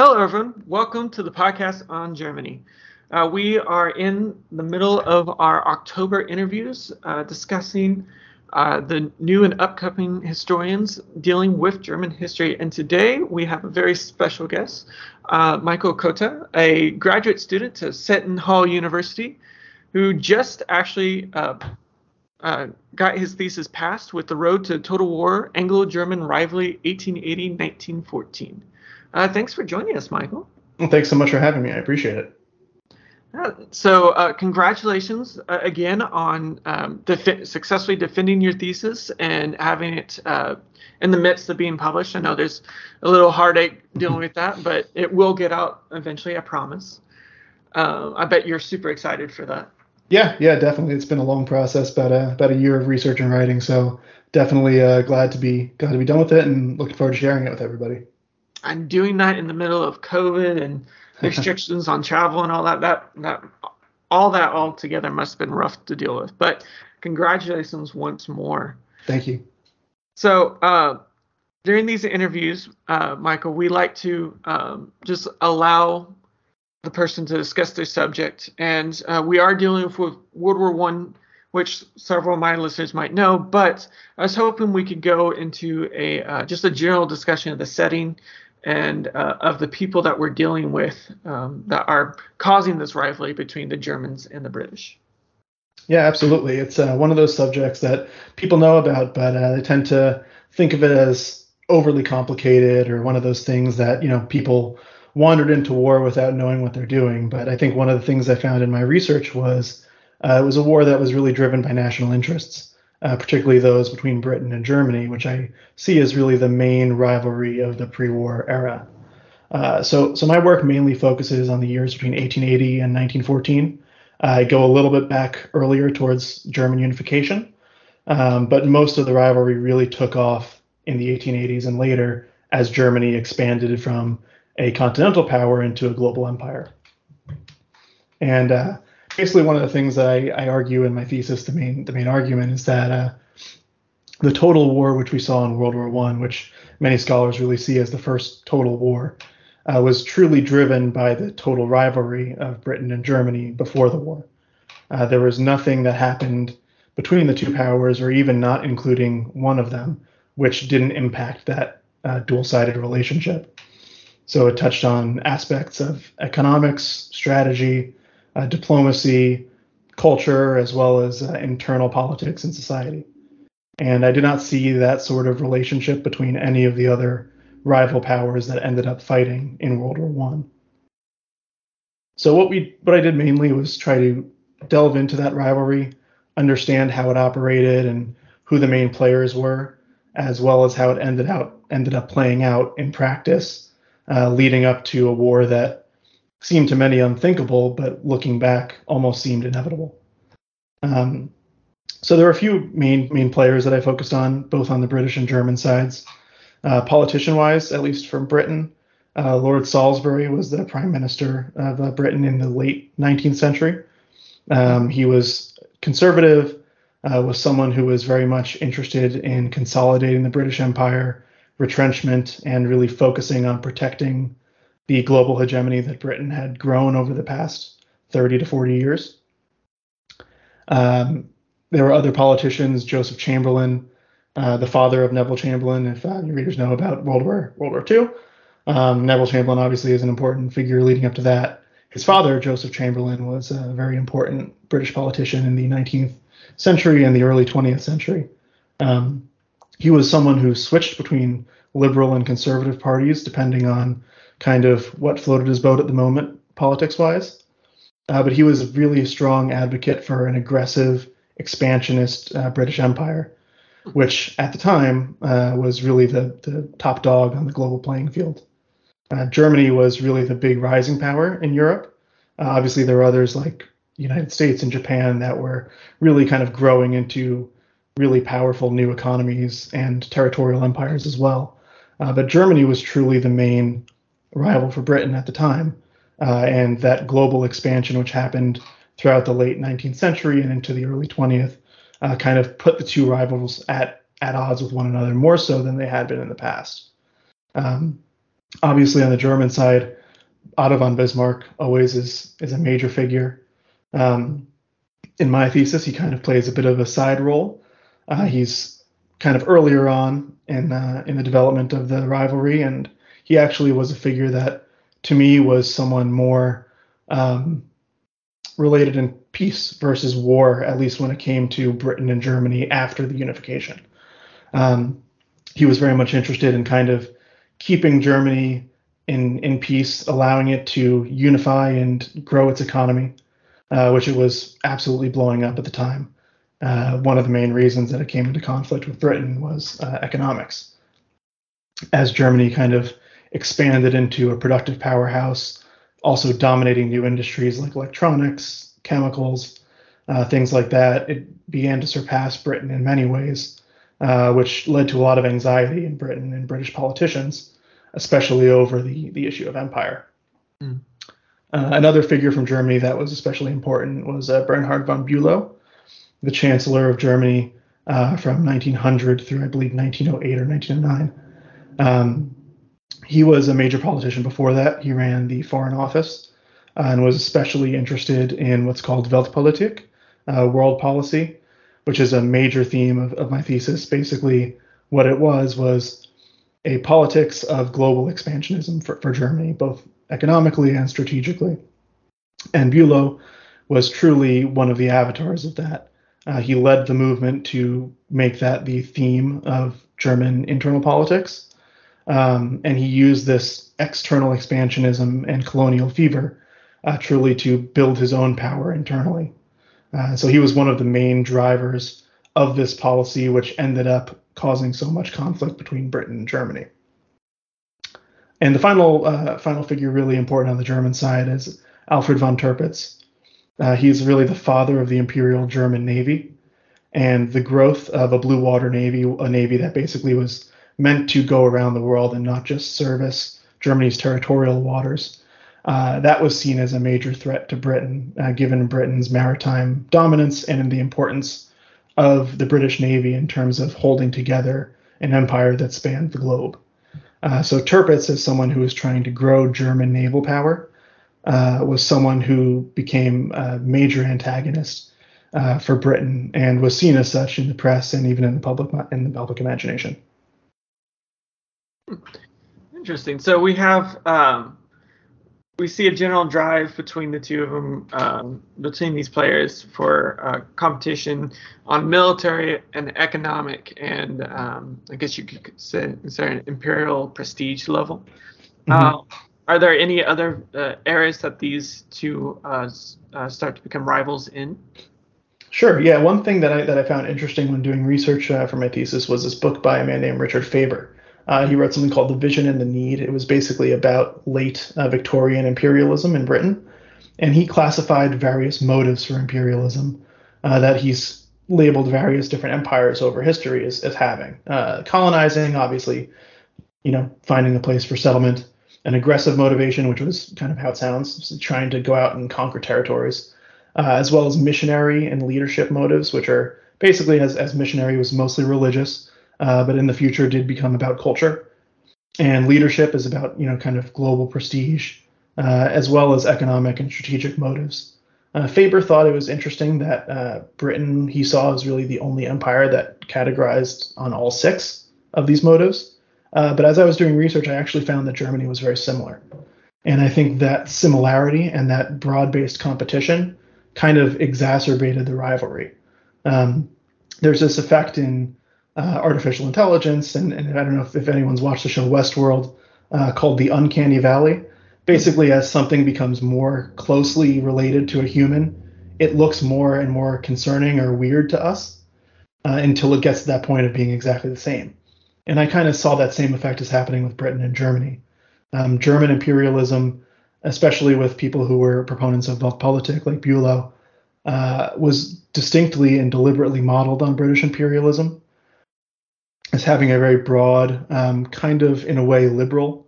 Hello, everyone. Welcome to the podcast on Germany. Uh, we are in the middle of our October interviews uh, discussing uh, the new and upcoming historians dealing with German history. And today we have a very special guest, uh, Michael Kota, a graduate student at Seton Hall University, who just actually uh, uh, got his thesis passed with The Road to Total War Anglo German Rivalry 1880 1914. Uh, thanks for joining us, Michael. Well, thanks so much for having me. I appreciate it. Uh, so, uh, congratulations uh, again on um, defi- successfully defending your thesis and having it uh, in the midst of being published. I know there's a little heartache dealing with that, but it will get out eventually, I promise. Uh, I bet you're super excited for that. Yeah, yeah, definitely. It's been a long process, about a, about a year of research and writing. So, definitely glad to be glad to be done with it, and looking forward to sharing it with everybody. I'm doing that in the middle of COVID and restrictions on travel and all that. That that all that all together must have been rough to deal with. But congratulations once more. Thank you. So uh, during these interviews, uh, Michael, we like to um, just allow the person to discuss their subject, and uh, we are dealing with World War One which several of my listeners might know. But I was hoping we could go into a uh, just a general discussion of the setting and uh, of the people that we're dealing with um, that are causing this rivalry between the Germans and the British. Yeah, absolutely. It's uh, one of those subjects that people know about, but uh, they tend to think of it as overly complicated or one of those things that you know people wandered into war without knowing what they're doing. But I think one of the things I found in my research was uh, it was a war that was really driven by national interests uh, particularly those between Britain and Germany, which I see as really the main rivalry of the pre-war era. Uh, so, so my work mainly focuses on the years between 1880 and 1914. I go a little bit back earlier towards German unification, um, but most of the rivalry really took off in the 1880s and later as Germany expanded from a continental power into a global empire. And uh, basically one of the things I, I, argue in my thesis, the main the main argument is that uh, the total war which we saw in World War One, which many scholars really see as the first total war, uh, was truly driven by the total rivalry of Britain and Germany before the war. Uh, there was nothing that happened between the two powers, or even not including one of them, which didn't impact that uh, dual-sided relationship. So it touched on aspects of economics, strategy, uh, diplomacy, culture, as well as uh, internal politics and society. And I did not see that sort of relationship between any of the other rival powers that ended up fighting in World War One. So what we what I did mainly was try to delve into that rivalry, understand how it operated and who the main players were, as well as how it ended out ended up playing out in practice, uh, leading up to a war that seemed to many unthinkable, but looking back, almost seemed inevitable. Um, so there are a few main main players that I focused on, both on the British and German sides. Uh, Politician-wise, at least from Britain, uh, Lord Salisbury was the Prime Minister of uh, Britain in the late 19th century. Um, he was conservative, uh, was someone who was very much interested in consolidating the British Empire, retrenchment, and really focusing on protecting the global hegemony that Britain had grown over the past 30 to 40 years. Um, there were other politicians, Joseph Chamberlain, uh, the father of Neville Chamberlain, if uh, your readers know about World War World War II. Um, Neville Chamberlain obviously is an important figure leading up to that. His father, Joseph Chamberlain, was a very important British politician in the 19th century and the early 20th century. Um, he was someone who switched between liberal and conservative parties depending on kind of what floated his boat at the moment, politics wise. Uh, but he was really a strong advocate for an aggressive, expansionist uh, British Empire, which at the time uh, was really the, the top dog on the global playing field. Uh, Germany was really the big rising power in Europe. Uh, obviously, there were others like the United States and Japan that were really kind of growing into really powerful new economies and territorial empires as well. Uh, but Germany was truly the main rival for Britain at the time. Uh, and that global expansion, which happened throughout the late 19th century and into the early 20th, uh, kind of put the two rivals at, at odds with one another more so than they had been in the past. Um, obviously, on the German side, Otto von Bismarck always is is a major figure. Um, in my thesis, he kind of plays a bit of a side role. Uh, he's kind of earlier on in uh, in the development of the rivalry, and he actually was a figure that, to me, was someone more um, related in peace versus war, at least when it came to Britain and Germany after the unification. Um, he was very much interested in kind of keeping Germany in in peace, allowing it to unify and grow its economy, uh, which it was absolutely blowing up at the time. Uh, one of the main reasons that it came into conflict with Britain was uh, economics. As Germany kind of expanded into a productive powerhouse, also dominating new industries like electronics, chemicals, uh, things like that, it began to surpass Britain in many ways, uh, which led to a lot of anxiety in Britain and British politicians, especially over the, the issue of empire. Mm. Uh, another figure from Germany that was especially important was uh, Bernhard von Bülow, the Chancellor of Germany uh, from 1900 through, I believe, 1908 or 1909. Um, he was a major politician before that. He ran the Foreign Office uh, and was especially interested in what's called Weltpolitik, uh, world policy, which is a major theme of, of my thesis. Basically, what it was was a politics of global expansionism for, for Germany, both economically and strategically. And Bülow was truly one of the avatars of that. Uh, he led the movement to make that the theme of German internal politics. Um, and he used this external expansionism and colonial fever uh, truly to build his own power internally. Uh, so he was one of the main drivers of this policy, which ended up causing so much conflict between Britain and Germany. And the final uh, final figure, really important on the German side, is Alfred von Tirpitz. Uh, he's really the father of the Imperial German Navy and the growth of a blue water navy, a navy that basically was meant to go around the world and not just service Germany's territorial waters. Uh, that was seen as a major threat to Britain, uh, given Britain's maritime dominance and the importance of the British Navy in terms of holding together an empire that spanned the globe. Uh, so Tirpitz, as someone who was trying to grow German naval power, uh, was someone who became a major antagonist uh, for Britain and was seen as such in the press and even in the public in the public imagination. Interesting. So we have um, we see a general drive between the two of them, um, between these players for uh, competition on military and economic, and um, I guess you could say, say an imperial prestige level. Mm-hmm. Uh, are there any other uh, areas that these two uh, uh, start to become rivals in? Sure. Yeah. One thing that I that I found interesting when doing research uh, for my thesis was this book by a man named Richard Faber. Uh, he wrote something called The Vision and the Need. It was basically about late uh, Victorian imperialism in Britain. And he classified various motives for imperialism uh, that he's labeled various different empires over history as, as having. Uh, colonizing, obviously, you know, finding a place for settlement. An aggressive motivation, which was kind of how it sounds, trying to go out and conquer territories, uh, as well as missionary and leadership motives, which are basically, as, as missionary was mostly religious, uh, but in the future did become about culture. And leadership is about, you know, kind of global prestige, uh, as well as economic and strategic motives. Uh, Faber thought it was interesting that uh, Britain he saw as really the only empire that categorized on all six of these motives. Uh, but as I was doing research, I actually found that Germany was very similar. And I think that similarity and that broad based competition kind of exacerbated the rivalry. Um, there's this effect in uh, artificial intelligence, and, and, I don't know if, if, anyone's watched the show Westworld, uh, called the Uncanny Valley. Basically, as something becomes more closely related to a human, it looks more and more concerning or weird to us uh, until it gets to that point of being exactly the same. And I kind of saw that same effect as happening with Britain and Germany. Um, German imperialism, especially with people who were proponents of Weltpolitik like Bülow, uh, was distinctly and deliberately modeled on British imperialism as having a very broad, um, kind of in a way liberal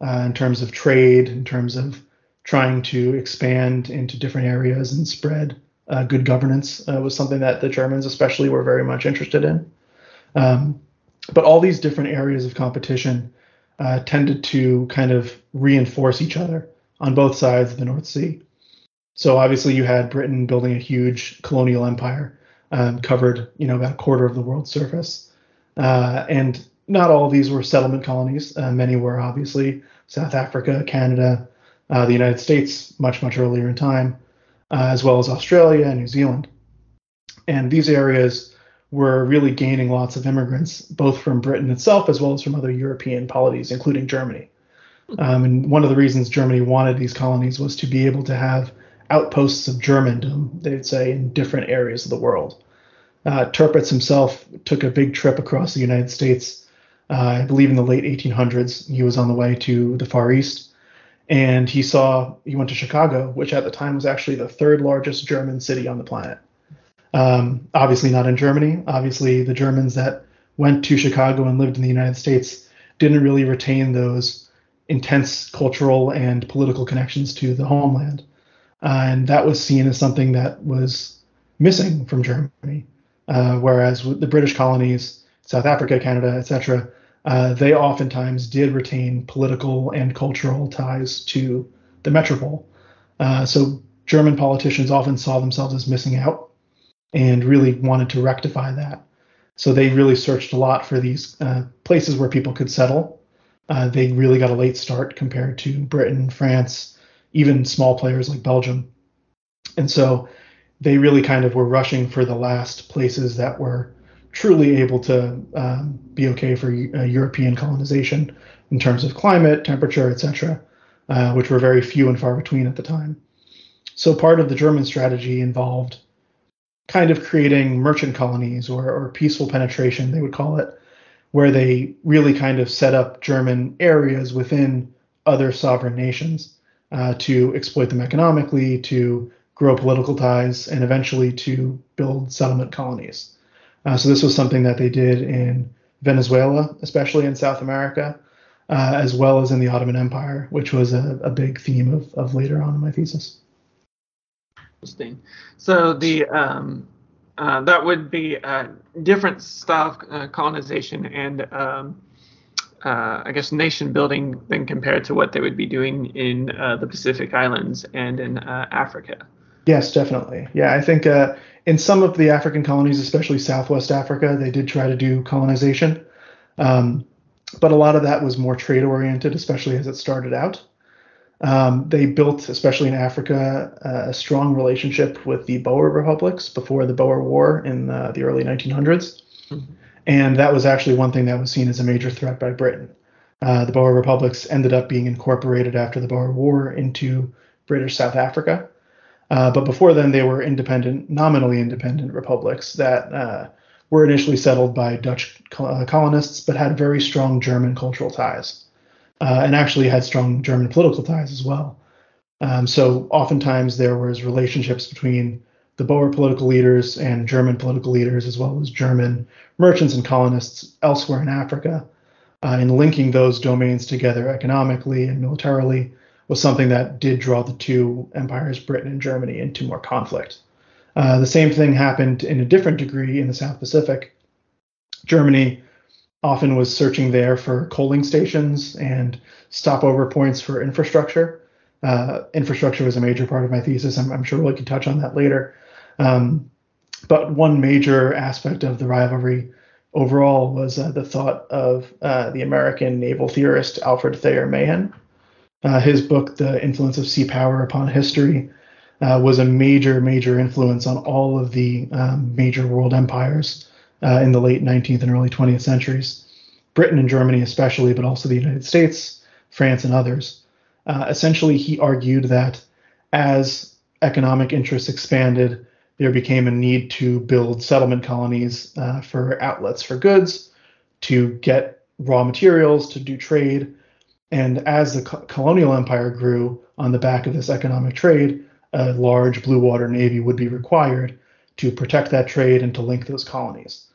uh, in terms of trade, in terms of trying to expand into different areas and spread uh, good governance uh, was something that the Germans especially were very much interested in. Um, but all these different areas of competition uh, tended to kind of reinforce each other on both sides of the North Sea. So obviously, you had Britain building a huge colonial empire, um, covered you know about a quarter of the world's surface, uh, and not all of these were settlement colonies. Uh, many were obviously South Africa, Canada, uh, the United States, much much earlier in time, uh, as well as Australia and New Zealand. And these areas were really gaining lots of immigrants, both from Britain itself as well as from other European polities, including Germany. Um, and one of the reasons Germany wanted these colonies was to be able to have outposts of Germandom, they'd say, in different areas of the world. Uh, Tirpitz himself took a big trip across the United States, uh, I believe in the late 1800s. He was on the way to the Far East, and he saw, he went to Chicago, which at the time was actually the third largest German city on the planet. Um, obviously, not in Germany. Obviously, the Germans that went to Chicago and lived in the United States didn't really retain those intense cultural and political connections to the homeland. Uh, and that was seen as something that was missing from Germany. Uh, whereas with the British colonies, South Africa, Canada, etc., uh, they oftentimes did retain political and cultural ties to the metropole. Uh, so German politicians often saw themselves as missing out and really wanted to rectify that. So they really searched a lot for these uh, places where people could settle. Uh, they really got a late start compared to Britain, France, even small players like Belgium. And so they really kind of were rushing for the last places that were truly able to um, be okay for uh, European colonization in terms of climate, temperature, etc., uh, which were very few and far between at the time. So part of the German strategy involved kind of creating merchant colonies or, or peaceful penetration, they would call it, where they really kind of set up German areas within other sovereign nations uh, to exploit them economically, to grow political ties, and eventually to build settlement colonies. Uh, so this was something that they did in Venezuela, especially in South America, uh, as well as in the Ottoman Empire, which was a, a big theme of, of later on in my thesis. Interesting. So the um, uh, that would be a different style of uh, colonization and um, uh, I guess nation building than compared to what they would be doing in uh, the Pacific Islands and in uh, Africa. Yes, definitely. Yeah, I think uh, in some of the African colonies, especially Southwest Africa, they did try to do colonization. Um, but a lot of that was more trade oriented, especially as it started out. Um, they built, especially in Africa, uh, a strong relationship with the Boer republics before the Boer War in uh, the early 1900s. Mm-hmm. And that was actually one thing that was seen as a major threat by Britain. Uh, the Boer republics ended up being incorporated after the Boer War into British South Africa. Uh, but before then, they were independent, nominally independent republics that uh, were initially settled by Dutch uh, colonists, but had very strong German cultural ties, uh, and actually had strong German political ties as well. Um, so oftentimes there was relationships between the Boer political leaders and German political leaders, as well as German merchants and colonists elsewhere in Africa, uh, linking those domains together economically and militarily was something that did draw the two empires, Britain and Germany, into more conflict. Uh, the same thing happened in a different degree in the South Pacific. Germany often was searching there for coaling stations and stopover points for infrastructure. Uh, infrastructure was a major part of my thesis. I'm, I'm, sure we can touch on that later. Um, but one major aspect of the rivalry overall was uh, the thought of uh, the American naval theorist Alfred Thayer Mahan, uh, his book, The Influence of Sea Power Upon History, uh, was a major, major influence on all of the um, major world empires uh, in the late 19th and early 20th centuries. Britain and Germany, especially, but also the United States, France, and others. Uh, essentially, he argued that as economic interests expanded, there became a need to build settlement colonies uh, for outlets for goods, to get raw materials, to do trade, and as the co- colonial empire grew on the back of this economic trade, a large blue water navy would be required to protect that trade and to link those colonies.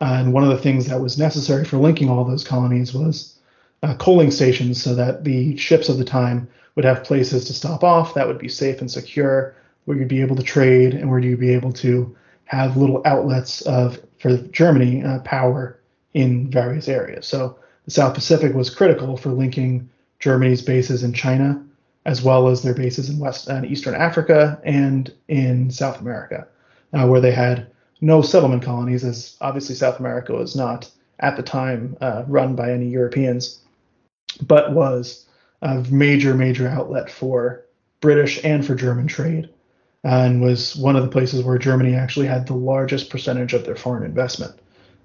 And one of the things that was necessary for linking all those colonies was uh, coaling stations so that the ships of the time would have places to stop off that would be safe and secure, where you'd be able to trade and where you'd be able to have little outlets of, for Germany, uh, power in various areas. So the South Pacific was critical for linking Germany's bases in China as well as their bases in West and Eastern Africa and in South America, uh, where they had no settlement colonies, as obviously South America was not at the time uh, run by any Europeans, but was a major, major outlet for British and for German trade, and was one of the places where Germany actually had the largest percentage of their foreign investment.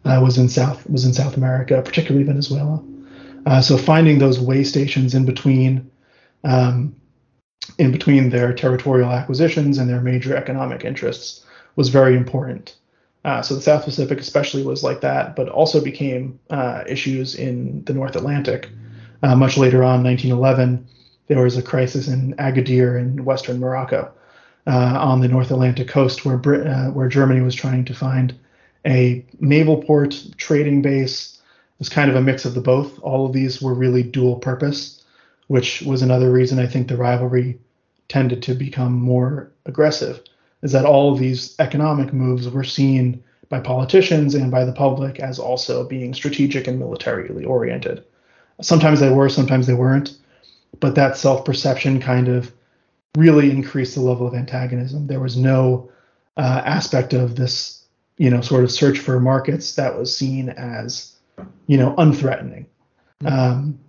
Uh, was in South was in South America, particularly Venezuela. Uh, so finding those way stations in between um, in between their territorial acquisitions and their major economic interests was very important. Uh, so the South Pacific, especially, was like that, but also became uh, issues in the North Atlantic. Uh, much later on, 1911, there was a crisis in Agadir in western Morocco, uh, on the North Atlantic coast, where Brit- where Germany was trying to find a naval port, trading base. It was kind of a mix of the both. All of these were really dual purpose which was another reason I think the rivalry tended to become more aggressive, is that all of these economic moves were seen by politicians and by the public as also being strategic and militarily oriented. Sometimes they were, sometimes they weren't, but that self perception kind of really increased the level of antagonism. There was no uh, aspect of this, you know, sort of search for markets that was seen as, you know, unthreatening. Mm-hmm. Um,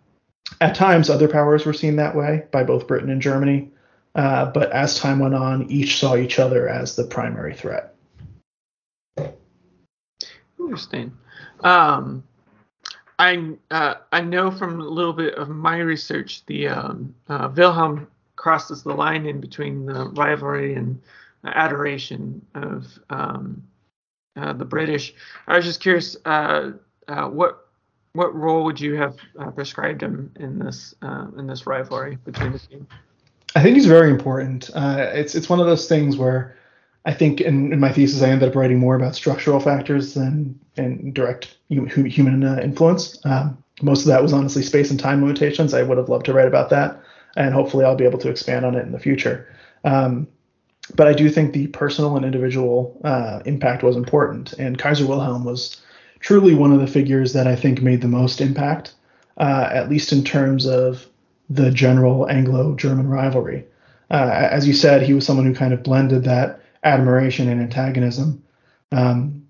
at times, other powers were seen that way by both Britain and Germany, uh, but as time went on, each saw each other as the primary threat. Interesting. Um, I uh, I know from a little bit of my research, the um, uh, Wilhelm crosses the line in between the rivalry and adoration of um, uh, the British. I was just curious, uh, uh, what what role would you have uh, prescribed him in this uh, in this rivalry between the two? I think he's very important. It's it's one of those things where I think in, in, my thesis I ended up writing more about structural factors than in direct human influence. Um, most of that was honestly space and time limitations. I would have loved to write about that, and hopefully I'll be able to expand on it in the future. Um, but I do think the personal and individual uh, impact was important, and Kaiser Wilhelm was truly one of the figures that I think made the most impact, uh, at least in terms of the general Anglo-German rivalry. Uh, as you said, he was someone who kind of blended that admiration and antagonism. Um,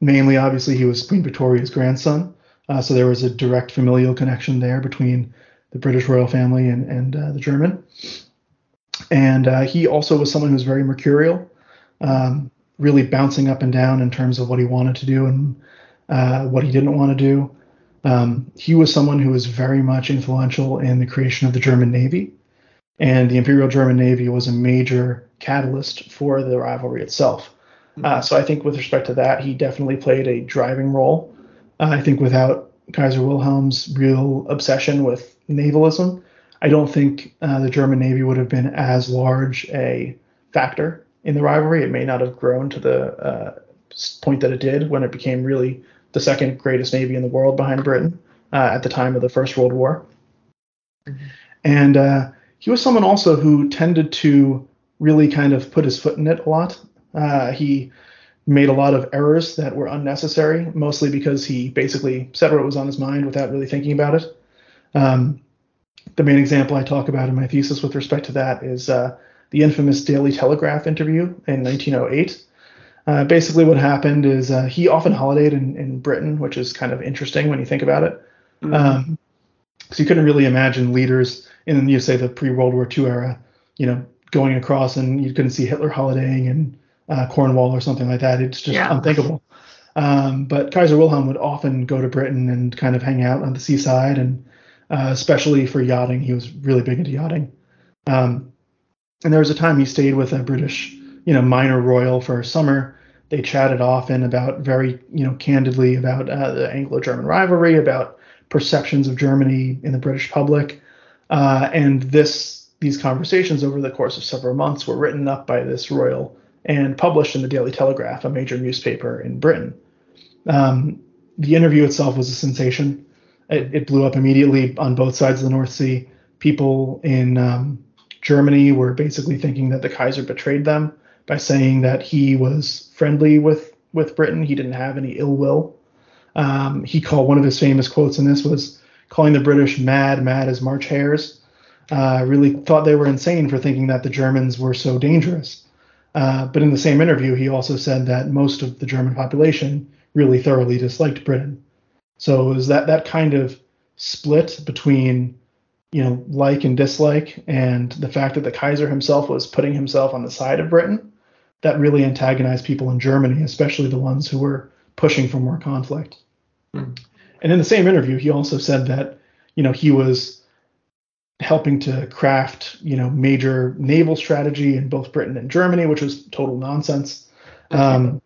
mainly, obviously, he was Queen Victoria's grandson, uh, so there was a direct familial connection there between the British royal family and, and uh, the German. And uh, he also was someone who was very mercurial, um, really bouncing up and down in terms of what he wanted to do and uh, what he didn't want to do. Um, he was someone who was very much influential in the creation of the German Navy, and the Imperial German Navy was a major catalyst for the rivalry itself. Mm-hmm. Uh, so I think with respect to that, he definitely played a driving role. Uh, I think without Kaiser Wilhelm's real obsession with navalism, I don't think uh, the German Navy would have been as large a factor in the rivalry. It may not have grown to the uh, point that it did when it became really the second greatest navy in the world behind Britain uh, at the time of the First World War. Mm-hmm. And uh, he was someone also who tended to really kind of put his foot in it a lot. Uh, he made a lot of errors that were unnecessary, mostly because he basically said what was on his mind without really thinking about it. Um, the main example I talk about in my thesis with respect to that is uh, the infamous Daily Telegraph interview in 1908, uh, basically, what happened is uh, he often holidayed in, in Britain, which is kind of interesting when you think about it. Because mm-hmm. um, you couldn't really imagine leaders in, you say, the pre-World War II era, you know, going across and you couldn't see Hitler holidaying in uh, Cornwall or something like that. It's just yeah. unthinkable. Um, but Kaiser Wilhelm would often go to Britain and kind of hang out on the seaside, and uh, especially for yachting, he was really big into yachting. Um, and there was a time he stayed with a British you know minor royal for a summer. They chatted often about very you know candidly about uh, the Anglo-German rivalry, about perceptions of Germany in the British public, uh, and this these conversations over the course of several months were written up by this royal and published in the Daily Telegraph, a major newspaper in Britain. Um, the interview itself was a sensation. It, it, blew up immediately on both sides of the North Sea. People in um, Germany were basically thinking that the Kaiser betrayed them by saying that he was friendly with with Britain. He didn't have any ill will. Um, he called one of his famous quotes in this was calling the British mad, mad as March hares. Uh, really thought they were insane for thinking that the Germans were so dangerous. Uh, but in the same interview, he also said that most of the German population really thoroughly disliked Britain. So it was that that kind of split between you know like and dislike, and the fact that the Kaiser himself was putting himself on the side of Britain, that really antagonized people in Germany, especially the ones who were pushing for more conflict. Mm. And in the same interview, he also said that you know he was helping to craft you know major naval strategy in both Britain and Germany, which was total nonsense. Um,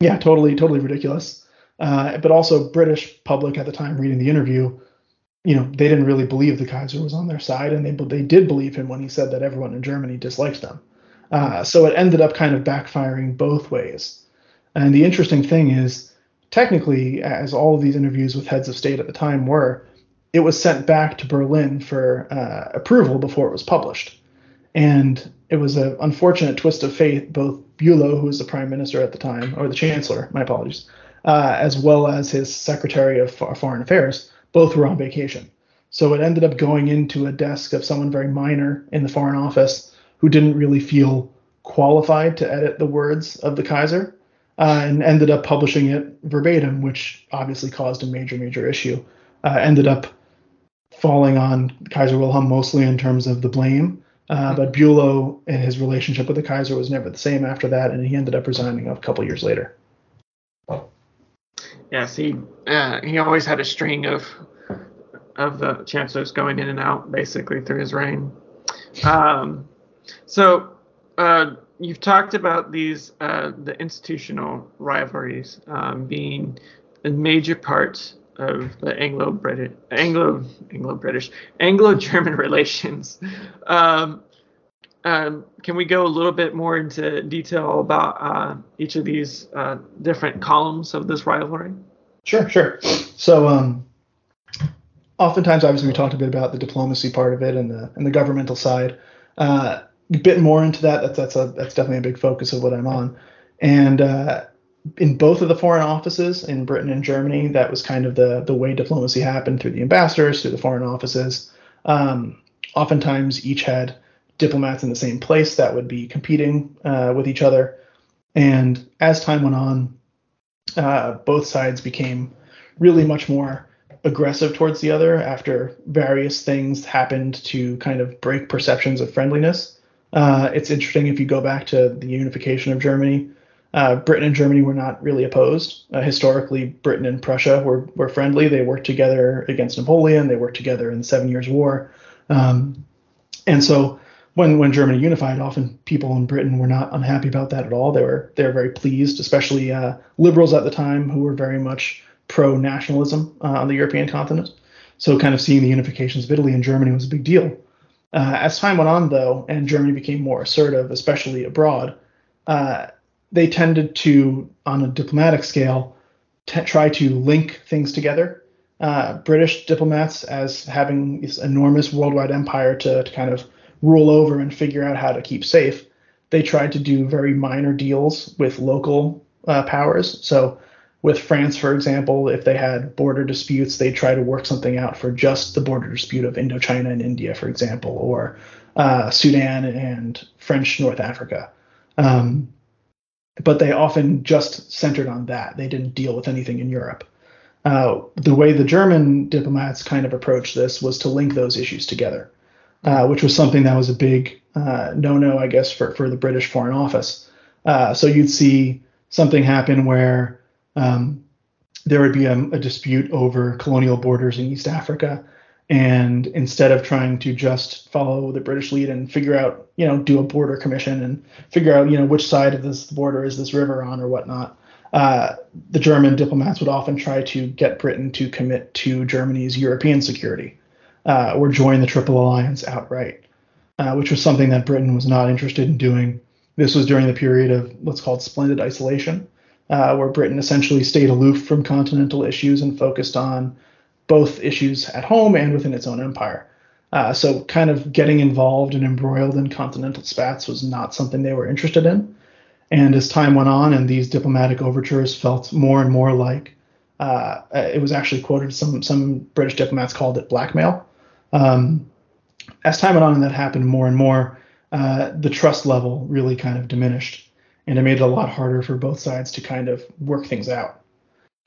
yeah, totally, totally ridiculous. Uh, but also British public at the time reading the interview, you know, they didn't really believe the Kaiser was on their side, and they they did believe him when he said that everyone in Germany disliked them. Uh, so it ended up kind of backfiring both ways. And the interesting thing is, technically, as all of these interviews with heads of state at the time were, it was sent back to Berlin for uh, approval before it was published. And it was an unfortunate twist of fate. Both Bülow, who was the prime minister at the time, or the chancellor, my apologies, uh, as well as his secretary of foreign affairs, both were on vacation. So it ended up going into a desk of someone very minor in the foreign office who didn't really feel qualified to edit the words of the Kaiser, uh, and ended up publishing it verbatim, which obviously caused a major, major issue. Uh, ended up falling on Kaiser Wilhelm mostly in terms of the blame. Uh, but Bülow and his relationship with the Kaiser was never the same after that, and he ended up resigning a couple years later. Yes, he uh, he always had a string of of the chancellors going in and out basically through his reign. Um, so uh, you've talked about these uh, the institutional rivalries um, being a major part of the Anglo-British, Anglo, Anglo-British, Anglo-German relations. Um, um, can we go a little bit more into detail about uh, each of these uh, different columns of this rivalry? Sure, sure. So, um, oftentimes, obviously, we talked a bit about the diplomacy part of it and the and the governmental side. Uh, a bit more into that. That's that's a that's definitely a big focus of what I'm on. And uh, in both of the foreign offices in Britain and Germany, that was kind of the the way diplomacy happened through the ambassadors, through the foreign offices. Um, oftentimes, each had diplomats in the same place that would be competing uh, with each other. And as time went on, uh, both sides became really much more aggressive towards the other after various things happened to kind of break perceptions of friendliness. Uh, it's interesting if you go back to the unification of Germany uh, Britain and Germany were not really opposed. Uh, historically, Britain and Prussia were, were friendly. They worked together against Napoleon. They worked together in the Seven Years' War. Um, and so when, when Germany unified, often people in Britain were not unhappy about that at all. They were they were very pleased, especially uh, liberals at the time who were very much pro nationalism uh, on the European continent. So kind of seeing the unifications of Italy and Germany was a big deal. Uh, as time went on, though, and Germany became more assertive, especially abroad, uh, they tended to, on a diplomatic scale, t- try to link things together. Uh, British diplomats, as having this enormous worldwide empire to, to kind of rule over and figure out how to keep safe, they tried to do very minor deals with local uh, powers. So, with France, for example, if they had border disputes, they'd try to work something out for just the border dispute of Indochina and India, for example, or uh, Sudan and French North Africa. Um, but they often just centered on that. They didn't deal with anything in Europe. Uh, the way the German diplomats kind of approached this was to link those issues together, uh, which was something that was a big uh, no-no, I guess, for, for the British Foreign Office. Uh, so you'd see something happen where um, there would be a, a dispute over colonial borders in East Africa, and instead of trying to just follow the British lead and figure out, you know, do a border commission and figure out, you know, which side of this border is this river on or whatnot, uh, the German diplomats would often try to get Britain to commit to Germany's European security uh, or join the Triple Alliance outright, uh, which was something that Britain was not interested in doing. This was during the period of what's called splendid isolation, uh, where Britain essentially stayed aloof from continental issues and focused on both issues at home and within its own empire. Uh, so, kind of getting involved and embroiled in continental spats was not something they were interested in. And as time went on and these diplomatic overtures felt more and more like Uh, it was actually quoted. Some some British diplomats called it blackmail. Um, as time went on and that happened more and more, uh, the trust level really kind of diminished, and it made it a lot harder for both sides to kind of work things out.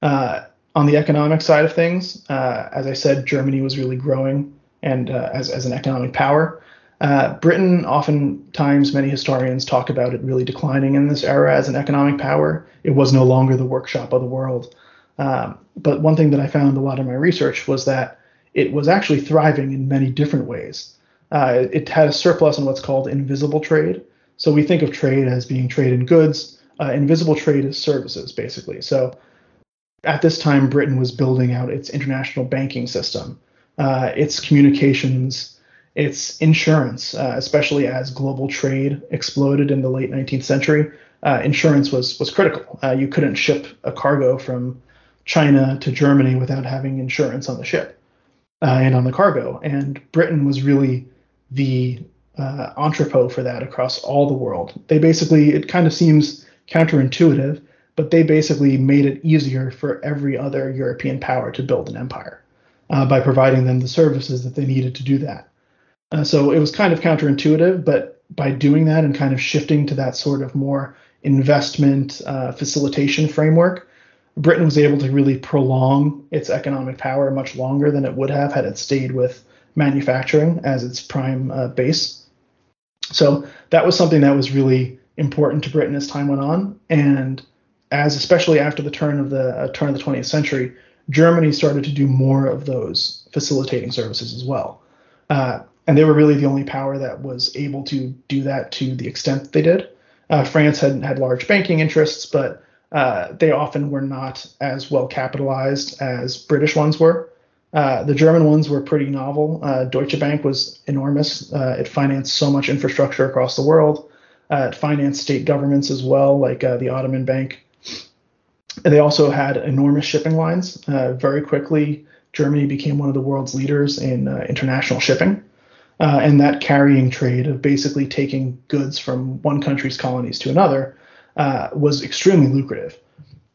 Uh, on the economic side of things, uh, as I said, Germany was really growing and uh, as as an economic power. Uh, Britain, oftentimes, many historians talk about it really declining in this era as an economic power. It was no longer the workshop of the world. Um, but one thing that I found a lot in my research was that it was actually thriving in many different ways. Uh, it had a surplus in what's called invisible trade. So we think of trade as being trade in goods. Uh, invisible trade is services, basically. So at this time, Britain was building out its international banking system, uh, its communications, its insurance, uh, especially as global trade exploded in the late 19th century. Uh, insurance was was critical. Uh, you couldn't ship a cargo from China to Germany without having insurance on the ship uh, and on the cargo. And Britain was really the uh, entrepot for that across all the world. They basically, it kind of seems counterintuitive, but they basically made it easier for every other European power to build an empire uh, by providing them the services that they needed to do that. Uh, so it was kind of counterintuitive, but by doing that and kind of shifting to that sort of more investment uh, facilitation framework, Britain was able to really prolong its economic power much longer than it would have had it stayed with manufacturing as its prime uh, base. So that was something that was really important to Britain as time went on, and as especially after the turn of the uh, turn of the 20th century, Germany started to do more of those facilitating services as well. Uh, and they were really the only power that was able to do that to the extent they did. Uh, France had had large banking interests, but uh, they often were not as well capitalized as British ones were. Uh, the German ones were pretty novel. Uh, Deutsche Bank was enormous. Uh, it financed so much infrastructure across the world. Uh, it financed state governments as well, like uh, the Ottoman Bank. And they also had enormous shipping lines. very quickly, Germany became one of the world's leaders in international shipping. and that carrying trade of basically taking goods from one country's colonies to another was extremely lucrative.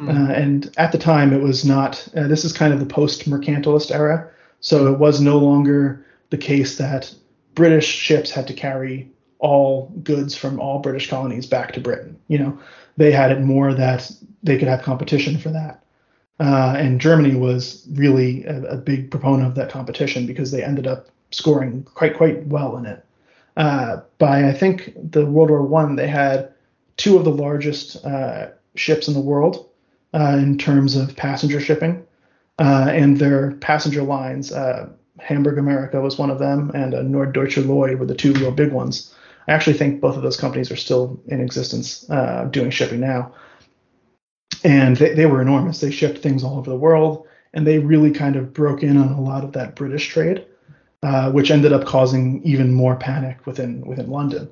Mm. Uh, and at the time, it was not. Uh, this is kind of the post-mercantilist era, so it was no longer the case that British ships had to carry all goods from all British colonies back to Britain. You know, they had it more that they could have competition for that. Uh, and Germany was really a, a, big proponent of that competition because they ended up scoring quite quite well in it. Uh, by I think the World War One, they had two of the largest uh, ships in the world uh, in terms of passenger shipping. Uh, and their passenger lines, uh, Hamburg America was one of them, and uh, Norddeutsche Lloyd were the two real big ones. I actually think both of those companies are still in existence doing shipping now. And they, they were enormous. They shipped things all over the world, and they really kind of broke in on a lot of that British trade, uh, which ended up causing even more panic within within London.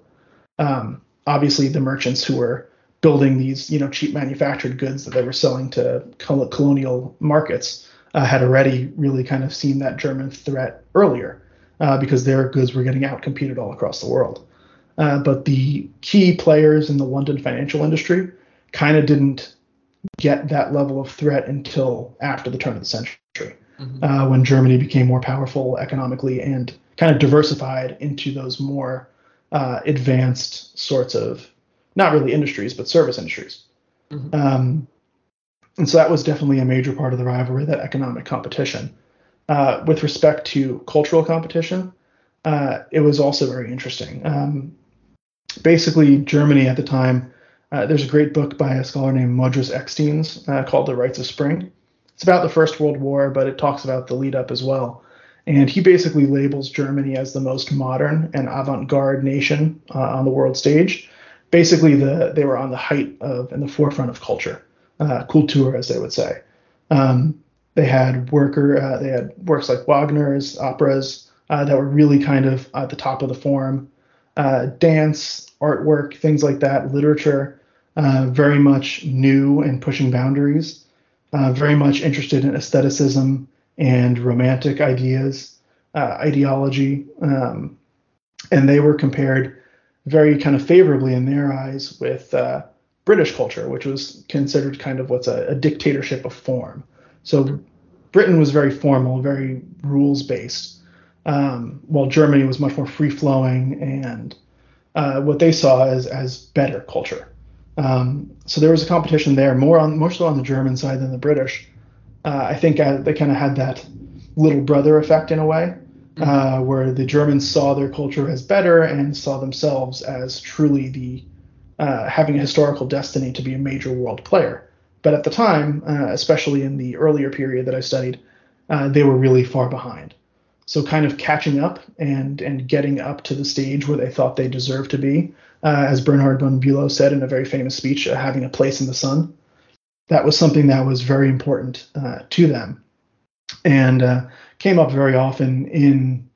Um, obviously, the merchants who were building these you know cheap manufactured goods that they were selling to colonial markets uh, had already really kind of seen that German threat earlier uh, because their goods were getting outcompeted all across the world. Uh, but the key players in the London financial industry kind of didn't get that level of threat until after the turn of the century, mm-hmm. Uh, when Germany became more powerful economically and kind of diversified into those more uh, advanced sorts of not really industries, but service industries. Mm-hmm. Um, and so that was definitely a major part of the rivalry, that economic competition. Uh, with respect to cultural competition, uh, it was also very interesting. Um, basically, Germany at the time, uh, there's a great book by a scholar named Modris Eksteins uh, called The Rites of Spring. It's about the First World War, but it talks about the lead up as well. And he basically labels Germany as the most modern and avant garde nation uh, on the world stage basically the they were on the height of and the forefront of culture, uh, culture as they would say. Um, they had worker uh, they had works like Wagner's operas uh, that were really kind of at the top of the form, uh, dance, artwork, things like that, literature, uh, very much new and pushing boundaries, very much interested in aestheticism and romantic ideas, ideology, um, and they were compared very kind of favorably in their eyes with uh, British culture, which was considered kind of what's a, a, dictatorship of form. So Britain was very formal, very rules based, um, while Germany was much more free flowing and uh, what they saw as as better culture. Um, so there was a competition there, more on more so on the German side than the British. Uh, I think uh, they kind of had that little brother effect in a way, mm-hmm. uh, where the Germans saw their culture as better and saw themselves as truly the uh, having a historical destiny to be a major world player. But at the time, uh, especially in the earlier period that I studied, uh, they were really far behind. So kind of catching up and and getting up to the stage where they thought they deserved to be, uh, as Bernhard von Bülow said in a very famous speech, uh, having a place in the sun. That was something that was very important uh, to them, and uh, came up very often in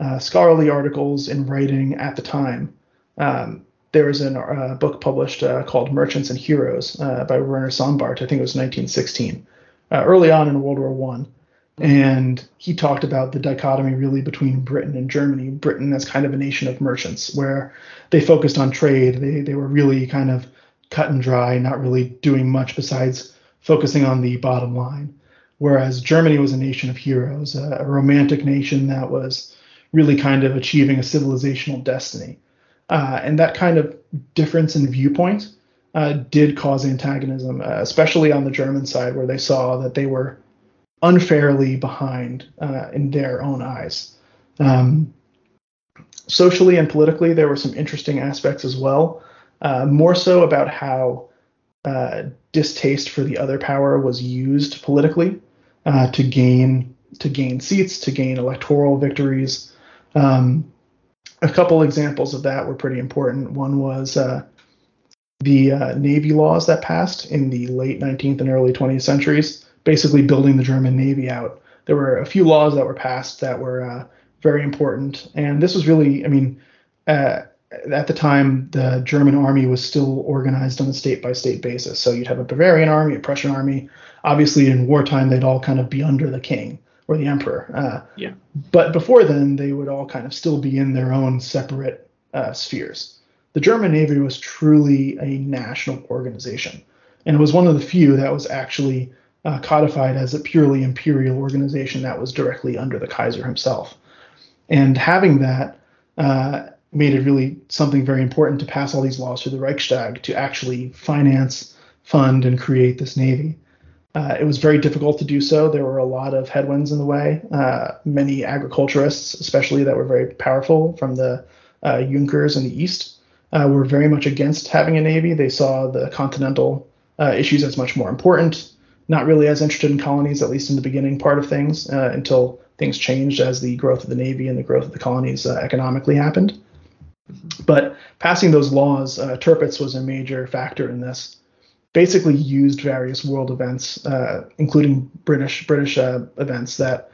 uh, scholarly articles in writing at the time. Um, there was a uh, book published uh, called Merchants and Heroes uh, by Werner Sombart. I think it was 1916, uh, early on in World War One, and he talked about the dichotomy really between Britain and Germany. Britain as kind of a nation of merchants, where they focused on trade. They they were really kind of cut and dry, not really doing much besides focusing on the bottom line. Whereas Germany was a nation of heroes, a, romantic nation that was really kind of achieving a civilizational destiny. Uh, and that kind of difference in viewpoint uh, did cause antagonism, uh, especially on the German side, where they saw that they were unfairly behind uh, in their own eyes. Um, socially and politically, there were some interesting aspects as well, uh, more so about how uh, distaste for the other power was used politically to gain to gain seats, to gain electoral victories. Um, a couple examples of that were pretty important. One was uh, the uh, Navy laws that passed in the late 19th and early 20th centuries, basically building the German Navy out. There were a few laws that were passed that were uh, very important, and this was really, I mean, uh, at the time, the German army was still organized on a state by state basis. So you'd have a Bavarian army, a Prussian army. Obviously, in wartime, they'd all kind of be under the king or the emperor. Uh, yeah. But before then, they would all kind of still be in their own separate uh, spheres. The German Navy was truly a national organization, and it was one of the few that was actually uh, codified as a purely imperial organization that was directly under the Kaiser himself. And having that uh, made it really something very important to pass all these laws through the Reichstag to actually finance, fund, and create this navy. Uh, it was very difficult to do so. There were a lot of headwinds in the way. Uh, many agriculturists, especially that were very powerful from the uh, Junkers in the East, uh, were very much against having a navy. They saw the continental uh, issues as much more important, not really as interested in colonies, at least in the beginning part of things, uh, until things changed as the growth of the navy and the growth of the colonies economically happened. But passing those laws, Tirpitz was a major factor in this basically used various world events, uh, including British British uh, events that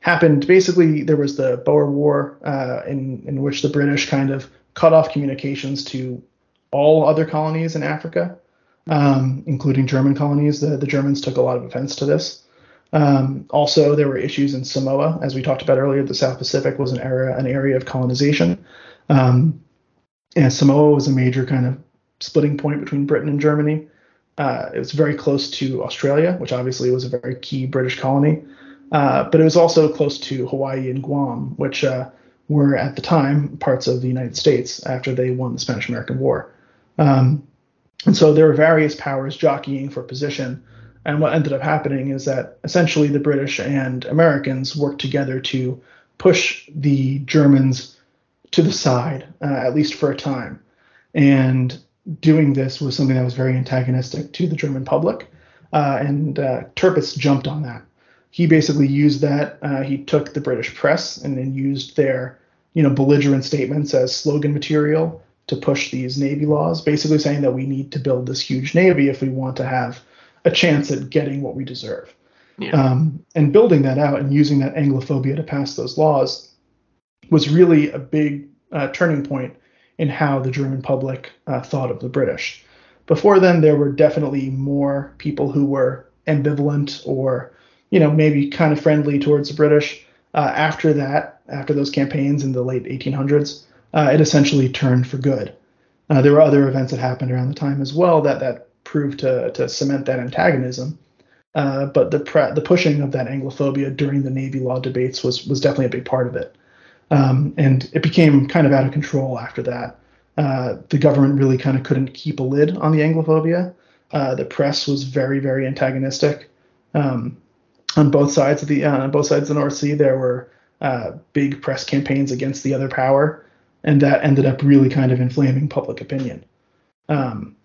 happened. Basically, there was the Boer War, uh, in in which the British kind of cut off communications to all other colonies in Africa, um, including German colonies. The the Germans took a lot of offense to this. Um, also, there were issues in Samoa, as we talked about earlier. The South Pacific was an area an area of colonization, um, and Samoa was a major kind of splitting point between Britain and Germany. Uh, it was very close to Australia, which obviously was a very key British colony, uh, but it was also close to Hawaii and Guam, which uh, were at the time parts of the United States after they won the Spanish American War. Um, and so there were various powers jockeying for position. And what ended up happening is that essentially the British and Americans worked together to push the Germans to the side, uh, at least for a time. And doing this was something that was very antagonistic to the German public, uh, and uh, Tirpitz jumped on that. He basically used that. Uh, he took the British press and then used their, you know, belligerent statements as slogan material to push these navy laws, basically saying that we need to build this huge navy if we want to have a chance at getting what we deserve. Yeah. Um, and building that out and using that Anglophobia to pass those laws was really a big uh, turning point in how the German public uh, thought of the British. Before then, there were definitely more people who were ambivalent or, you know, maybe kind of friendly towards the British. Uh, after that, after those campaigns in the late 1800s, uh, it essentially turned for good. Uh, there were other events that happened around the time as well that that proved to to cement that antagonism. Uh, but the pre- the pushing of that Anglophobia during the Navy law debates was was definitely a big part of it, um, and it became kind of out of control after that. Uh, the government really kind of couldn't keep a lid on the Anglophobia. Uh, the press was very very antagonistic um, on both sides of the uh, on both sides of the North Sea. There were uh, big press campaigns against the other power, and that ended up really kind of inflaming public opinion. Um,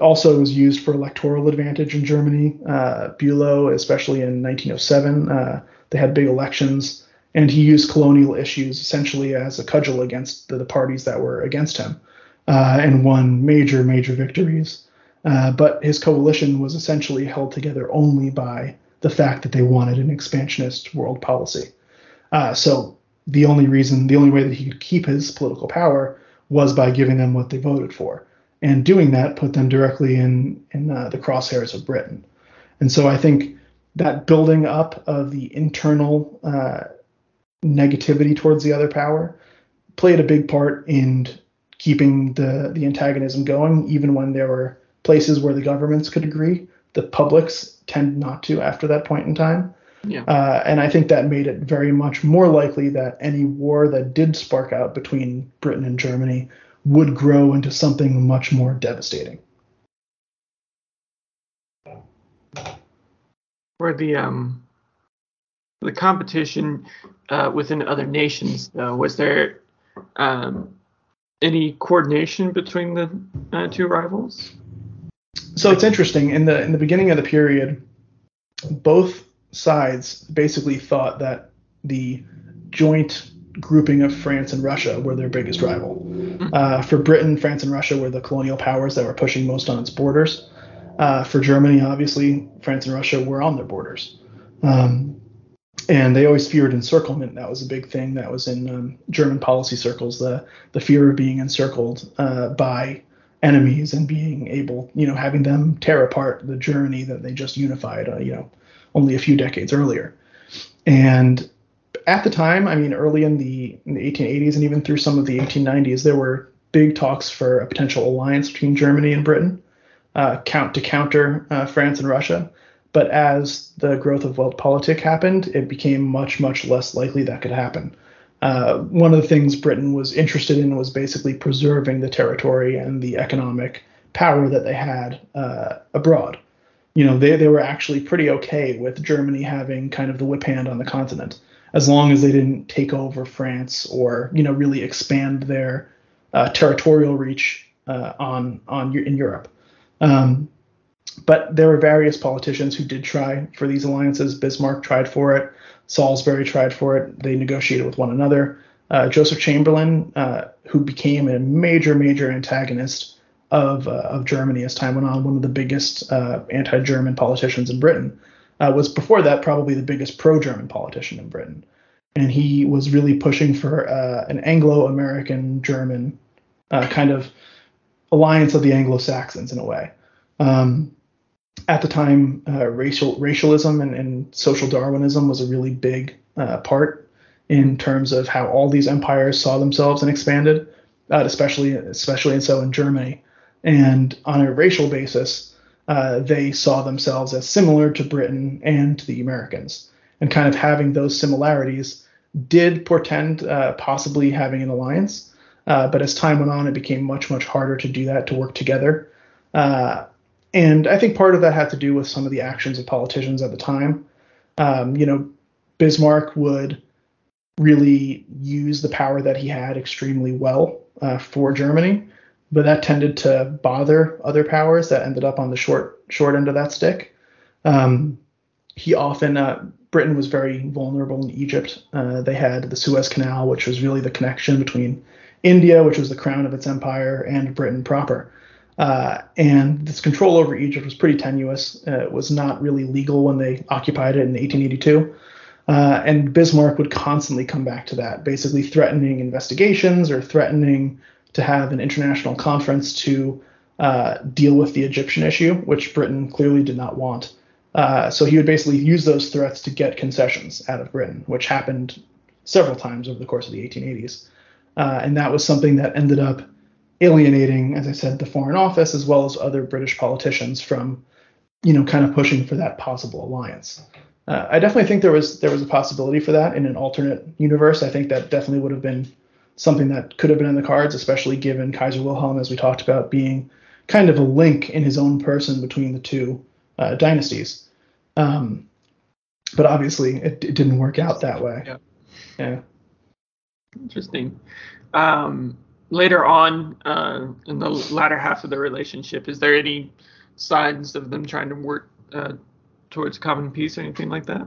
also it was used for electoral advantage in Germany. Uh, Bülow, especially in 1907, uh, they had big elections, and he used colonial issues essentially as a cudgel against the, the parties that were against him, uh, and won major, major victories. Uh, but his coalition was essentially held together only by the fact that they wanted an expansionist world policy. Uh, so the only reason, the only way that he could keep his political power was by giving them what they voted for and doing that put them directly in in uh, the crosshairs of Britain. And so I think that building up of the internal uh, negativity towards the other power played a big part in keeping the the antagonism going, even when there were places where the governments could agree. The publics tend not to after that point in time. Yeah. Uh, and I think that made it very much more likely that any war that did spark out between Britain and Germany would grow into something much more devastating. Where the um the competition uh, within other nations, though, was there um, any coordination between the uh, two rivals? So it's interesting in the in the beginning of the period, both sides basically thought that the joint grouping of France and Russia were their biggest rival. Mm-hmm. Uh, for Britain, France and Russia were the colonial powers that were pushing most on its borders. Uh, for Germany, obviously, France and Russia were on their borders. Um, and they always feared encirclement. That was a big thing that was in um, German policy circles, the, the fear of being encircled uh, by enemies and being able, you know, having them tear apart the Germany that they just unified, uh, you know, only a few decades earlier. And at the time, I mean, early in the, in the 1880s and even through some of the 1890s, there were big talks for a potential alliance between Germany and Britain, uh, count to counter uh, France and Russia. But as the growth of Weltpolitik happened, it became much, much less likely that could happen. Uh, one of the things Britain was interested in was basically preserving the territory and the economic power that they had uh, abroad. You know, they, they were actually pretty okay with Germany having kind of the whip hand on the continent as long as they didn't take over France or you know really expand their uh, territorial reach uh, on on in Europe. Um, but there were various politicians who did try for these alliances. Bismarck tried for it. Salisbury tried for it. They negotiated with one another. Uh, Joseph Chamberlain, uh, who became a major, major antagonist of, uh, of Germany as time went on, one of the biggest uh, anti-German politicians in Britain, uh, was before that probably the biggest pro-German politician in Britain, and he was really pushing for uh, an Anglo-American German uh, kind of alliance of the Anglo-Saxons in a way. Um, at the time, uh, racial racialism and, and, social Darwinism was a really big uh, part in terms of how all these empires saw themselves and expanded, uh, especially especially and so in Germany. And on a racial basis, uh, they saw themselves as similar to Britain and to the Americans. And kind of having those similarities did portend uh, possibly having an alliance. Uh, but as time went on, it became much, much harder to do that, to work together. Uh, and I think part of that had to do with some of the actions of politicians at the time. Um, you know, Bismarck would really use the power that he had extremely well uh, for Germany but that tended to bother other powers that ended up on the short short end of that stick. Um, he often uh, Britain was very vulnerable in Egypt. Uh, they had the Suez Canal, which was really the connection between India, which was the crown of its empire, and Britain proper. Uh, and this control over Egypt was pretty tenuous. Uh, it was not really legal when they occupied it in 1882. Uh, and Bismarck would constantly come back to that, basically threatening investigations or threatening to have an international conference to uh, deal with the Egyptian issue, which Britain clearly did not want. Uh, so he would basically use those threats to get concessions out of Britain, which happened several times over the course of the 1880s. Uh, and that was something that ended up alienating, as I said, the Foreign Office as well as other British politicians from you know, kind of pushing for that possible alliance. Uh, I definitely think there was there was a possibility for that in an alternate universe. I think that definitely would have been something that could have been in the cards, especially given Kaiser Wilhelm, as we talked about, being kind of a link in his own person between the two uh, dynasties. Um, but obviously, it, it, didn't work out that way. Yeah. Yeah. Interesting. Um, later on, uh, in the latter half of the relationship, is there any signs of them trying to work uh, towards common peace or anything like that?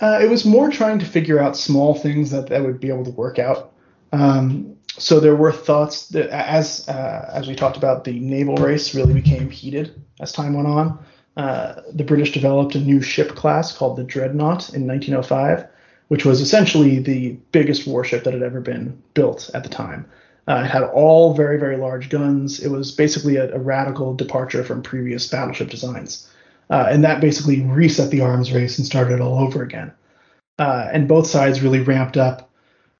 Uh, it was more trying to figure out small things that that would be able to work out. Um, so there were thoughts that as uh, as we talked about, the naval race really became heated as time went on. Uh, the British developed a new ship class called the Dreadnought in 1905, which was essentially the biggest warship that had ever been built at the time. Uh, it had all very, very large guns. It was basically a, a radical departure from previous battleship designs. Uh, and that basically reset the arms race and started it all over again. Uh, and both sides really ramped up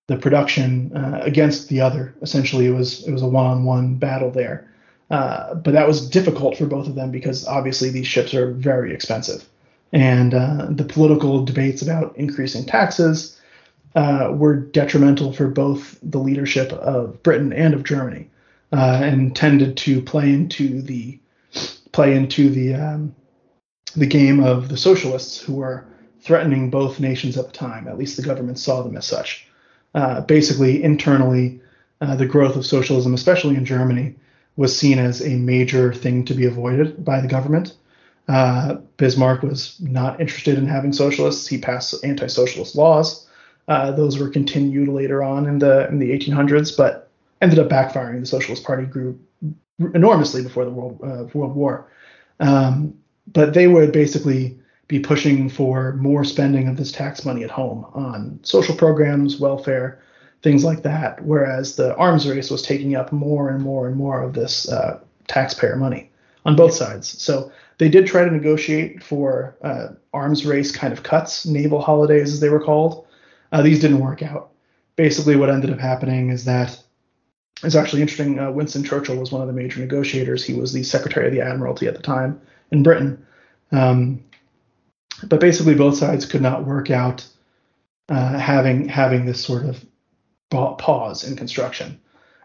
the production uh, against the other. Essentially, it was it was a one-on-one battle there. Uh, but that was difficult for both of them because obviously these ships are very expensive, and uh, the political debates about increasing taxes uh, were detrimental for both the leadership of Britain and of Germany, uh, and tended to play into the play into the um, the game of the socialists who were threatening both nations at the time. At least the government saw them as such. Uh, basically, internally, uh, the growth of socialism, especially in Germany, was seen as a major thing to be avoided by the government. Uh, Bismarck was not interested in having socialists. He passed anti-socialist laws. Uh, those were continued later on in the in the 1800s, but ended up backfiring. The Socialist Party grew enormously before the World uh, World War. Um, but they would basically be pushing for more spending of this tax money at home on social programs, welfare, things like that. Whereas the arms race was taking up more and more and more of this uh, taxpayer money on both sides. So they did try to negotiate for uh, arms race kind of cuts, naval holidays as they were called. Uh, these didn't work out. Basically, what ended up happening is that it's actually interesting. Uh, Winston Churchill was one of the major negotiators. He was the Secretary of the Admiralty at the time in Britain. Um, but basically, both sides could not work out uh, having having this sort of pause in construction.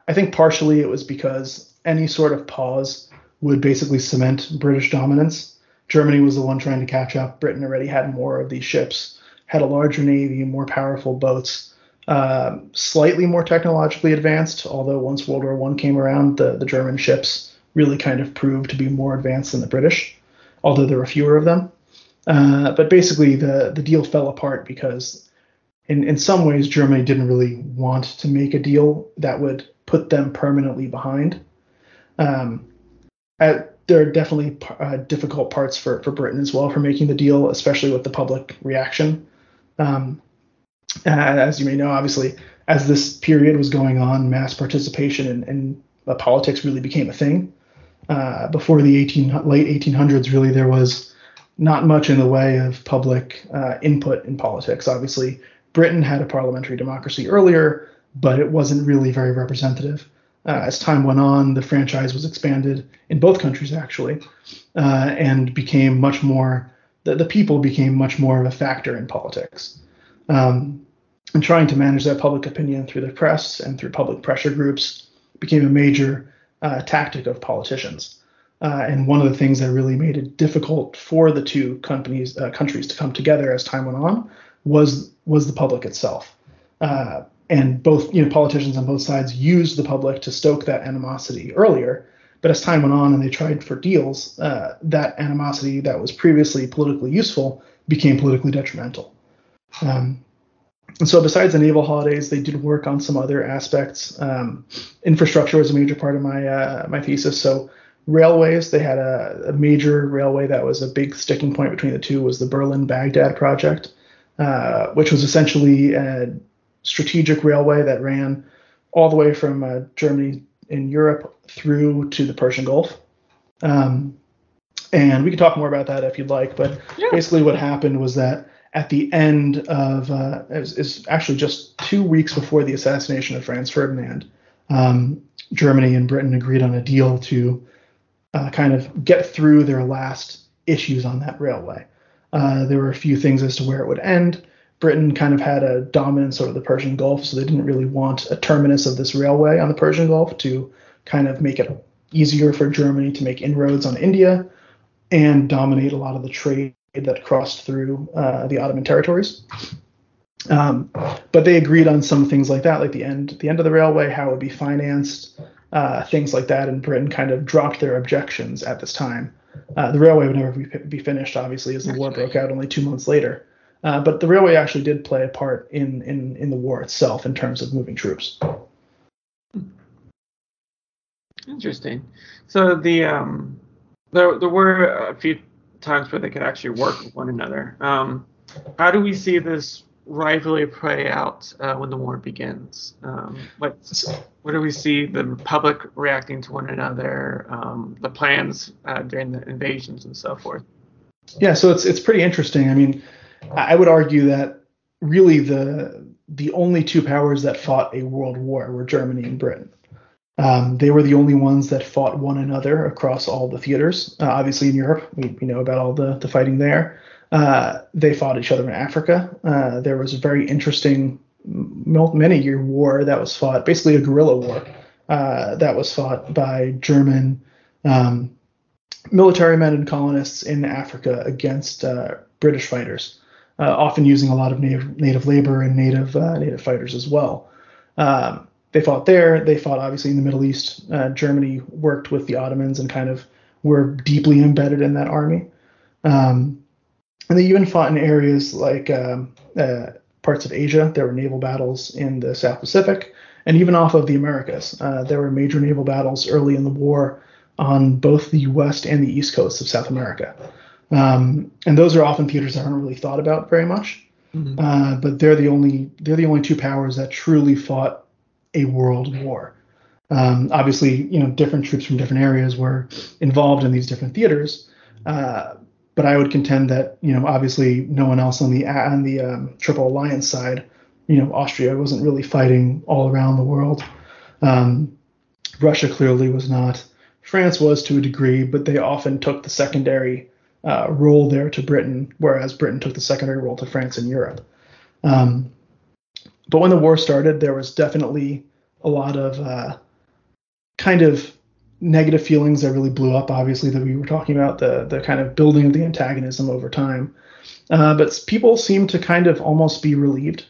I think partially it was because any sort of pause would basically cement British dominance. Germany was the one trying to catch up. Britain already had more of these ships, had a larger navy, more powerful boats, uh, slightly more technologically advanced. Although once World War One came around, the the German ships really kind of proved to be more advanced than the British, although there were fewer of them. Uh, but basically, the the deal fell apart because, in in some ways, Germany didn't really want to make a deal that would put them permanently behind. Um, at, there are definitely uh, difficult parts for for Britain as well for making the deal, especially with the public reaction. Um, as you may know, obviously, as this period was going on, mass participation in, politics really became a thing. Uh, before the 18 late 1800s, really there was not much in the way of public uh, input in politics. Obviously, Britain had a parliamentary democracy earlier, but it wasn't really very representative. Uh, as time went on, the franchise was expanded in both countries actually, uh, and became much more. The, the people became much more of a factor in politics. Um, and trying to manage that public opinion through the press and through public pressure groups became a major uh, tactic of politicians. Uh, and one of the things that really made it difficult for the two companies uh, countries to come together as time went on was was the public itself. Uh, and both you know politicians on both sides used the public to stoke that animosity earlier. But as time went on and they tried for deals, uh, that animosity that was previously politically useful became politically detrimental. Um, and so, besides the naval holidays, they did work on some other aspects. Um, infrastructure was a major part of my uh, my thesis. So, railways, they had a, a, major railway that was a big sticking point between the two. Was the Berlin Baghdad project, uh, which was essentially a strategic railway that ran all the way from uh, Germany in Europe through to the Persian Gulf. Um, and we can talk more about that if you'd like. But yeah. basically, what happened was that at the end of uh, is, actually just two weeks before the assassination of Franz Ferdinand, um, Germany and Britain agreed on a deal to uh, kind of get through their last issues on that railway. Uh, there were a few things as to where it would end. Britain kind of had a dominance over the Persian Gulf, so they didn't really want a terminus of this railway on the Persian Gulf to kind of make it easier for Germany to make inroads on India and dominate a lot of the trade that crossed through uh, the Ottoman territories. Um, but they agreed on some things like that, like the end the end of the railway, how it would be financed, uh, things like that. And Britain kind of dropped their objections at this time. Uh, the railway would never be, be, finished, obviously, as the war broke out only two months later. Uh, but the railway actually did play a part in, in, in the war itself in terms of moving troops. Interesting. So the um, there there were a few times where they could actually work with one another. Um, how do we see this rivalry play out uh, when the war begins? Um, what do we see the Republic reacting to one another? Um, the plans uh, during the invasions and so forth. Yeah, so it's it's pretty interesting. I mean, I would argue that really the the only two powers that fought a world war were Germany and Britain. Um, they were the only ones that fought one another across all the theaters. Uh, obviously, in Europe, we, we, know about all the, the fighting there. Uh, they fought each other in Africa. Uh, there was a very interesting many year war that was fought, basically a guerrilla war uh, that was fought by German um, military men and colonists in Africa against uh, British fighters, uh, often using a lot of native, native labor and native native fighters as well. Um, they fought there. They fought obviously in the Middle East. Uh, Germany worked with the Ottomans and kind of were deeply embedded in that army. Um, and they even fought in areas like um, uh, parts of Asia. There were naval battles in the South Pacific and even off of the Americas. Uh, there were major naval battles early in the war on both the west and the east coast of South America. Um, and those are often theaters that aren't really thought about very much. Mm-hmm. Uh, but they're the only they're the only two powers that truly fought a world war. Um, obviously, you know, different troops from different areas were involved in these different theaters. Uh, but I would contend that, you know, obviously no one else on the on the um, Triple Alliance side, you know, Austria wasn't really fighting all around the world. Um, Russia clearly was not. France was to a degree, but they often took the secondary uh, role there to Britain, whereas Britain took the secondary role to France and Europe. Um, but when the war started, there was definitely a lot of uh, kind of negative feelings that really blew up. Obviously, that we were talking about the the kind of building of the antagonism over time. Uh, but people seem to kind of almost be relieved.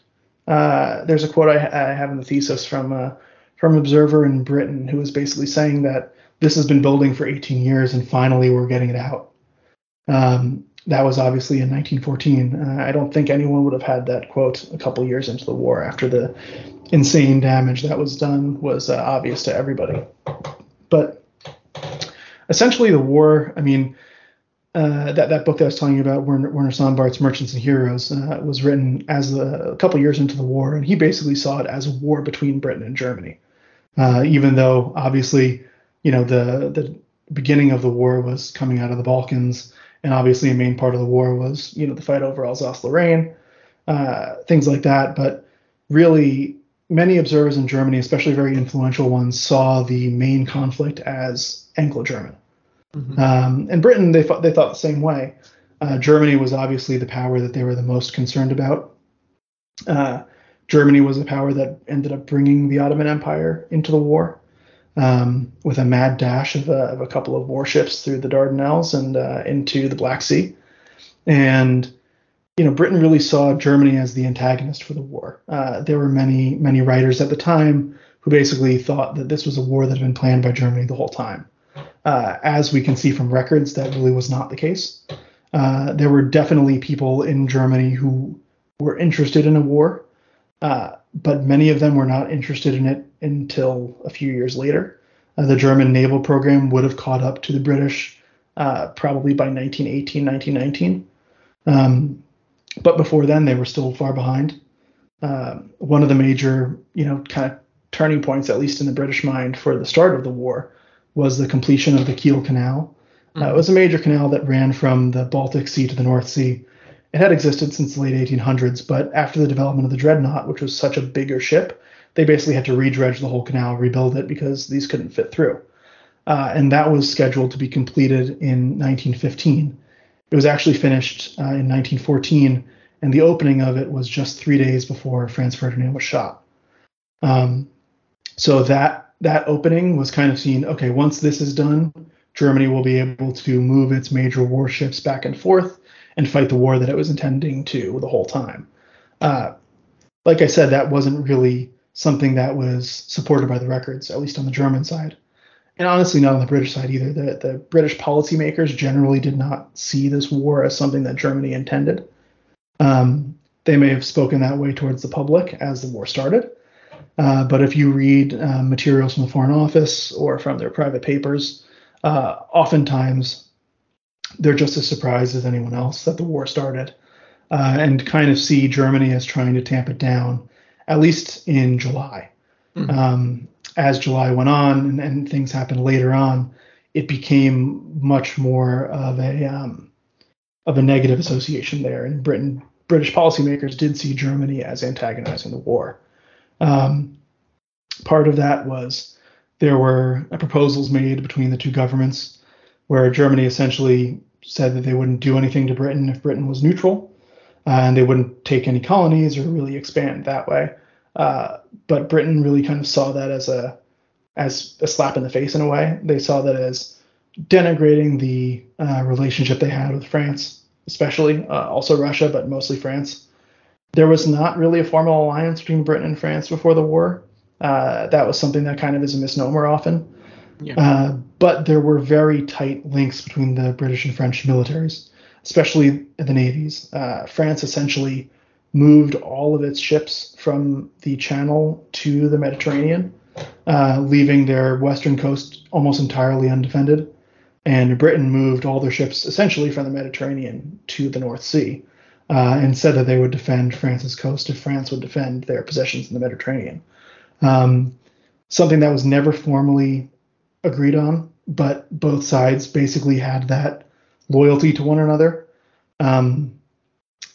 Uh, there's a quote I, I, have in the thesis from uh, from Observer in Britain who was basically saying that this has been building for 18 years and finally we're getting it out. Um, that was obviously in 1914. Uh, I don't think anyone would have had that quote a couple years into the war after the insane damage that was done was uh, obvious to everybody. But essentially, the war, I mean, uh, that, that book that I was telling you about, Werner, Werner Sombart, Merchants and Heroes, uh, was written as a, a, couple years into the war, and he basically saw it as a war between Britain and Germany. Uh, even though, obviously, you know, the, the beginning of the war was coming out of the Balkans and obviously a main part of the war was you know the fight over Alsace-Lorraine, uh, things like that. But really, many observers in Germany, especially very influential ones, saw the main conflict as Anglo-German. Mm-hmm. Um, and Britain, they thought they thought the same way. Uh, Germany was obviously the power that they were the most concerned about. Uh, Germany was the power that ended up bringing the Ottoman Empire into the war um, with a mad dash of a, of a, couple of warships through the Dardanelles and uh, into the Black Sea. And you know, Britain really saw Germany as the antagonist for the war. Uh, there were many many writers at the time who basically thought that this was a war that had been planned by Germany the whole time. Uh, as we can see from records, that really was not the case. Uh, there were definitely people in Germany who were interested in a war, uh, but many of them were not interested in it until a few years later. Uh, the German naval program would have caught up to the British uh, probably by 1918, 1919. Um, but before then, they were still far behind. Uh, one of the major, you know, kind of turning points, at least in the British mind, for the start of the war was the completion of the Kiel Canal. Mm-hmm. it was a major canal that ran from the Baltic Sea to the North Sea. It had existed since the late 1800s, but after the development of the Dreadnought, which was such a bigger ship, they basically had to redredge the whole canal, rebuild it because these couldn't fit through. Uh, and that was scheduled to be completed in 1915. It was actually finished uh, in 1914, and the opening of it was just three days before Franz Ferdinand was shot. Um, so that that opening was kind of seen. Okay, once this is done, Germany will be able to move its major warships back and forth and fight the war that it was intending to the whole time. Uh, like I said, that wasn't really something that was supported by the records, at least on the German side. And honestly, not on the British side either. The, the British policymakers generally did not see this war as something that Germany intended. Um, they may have spoken that way towards the public as the war started. Uh, but if you read uh, materials from the Foreign Office or from their private papers, uh, oftentimes they're just as surprised as anyone else that the war started uh, and kind of see Germany as trying to tamp it down, at least in July. Mm-hmm. Um, as July went on and, and, things happened later on, it became much more of a um, of a negative association there. In Britain, British policymakers did see Germany as antagonizing the war. Um, part of that was there were proposals made between the two governments where Germany essentially said that they wouldn't do anything to Britain if Britain was neutral, uh, and they wouldn't take any colonies or really expand that way. Uh, but Britain really kind of saw that as a as a slap in the face in a way. They saw that as denigrating the uh, relationship they had with France, especially uh, also Russia, but mostly France. There was not really a formal alliance between Britain and France before the war. Uh, that was something that kind of is a misnomer often. Yeah. But there were very tight links between the British and French militaries, especially the navies. Uh, France essentially moved all of its ships from the Channel to the Mediterranean, uh, leaving their western coast almost entirely undefended. And Britain moved all their ships essentially from the Mediterranean to the North Sea uh, and said that they would defend France's coast if France would defend their possessions in the Mediterranean. Um, something that was never formally agreed on, but both sides basically had that loyalty to one another. Um,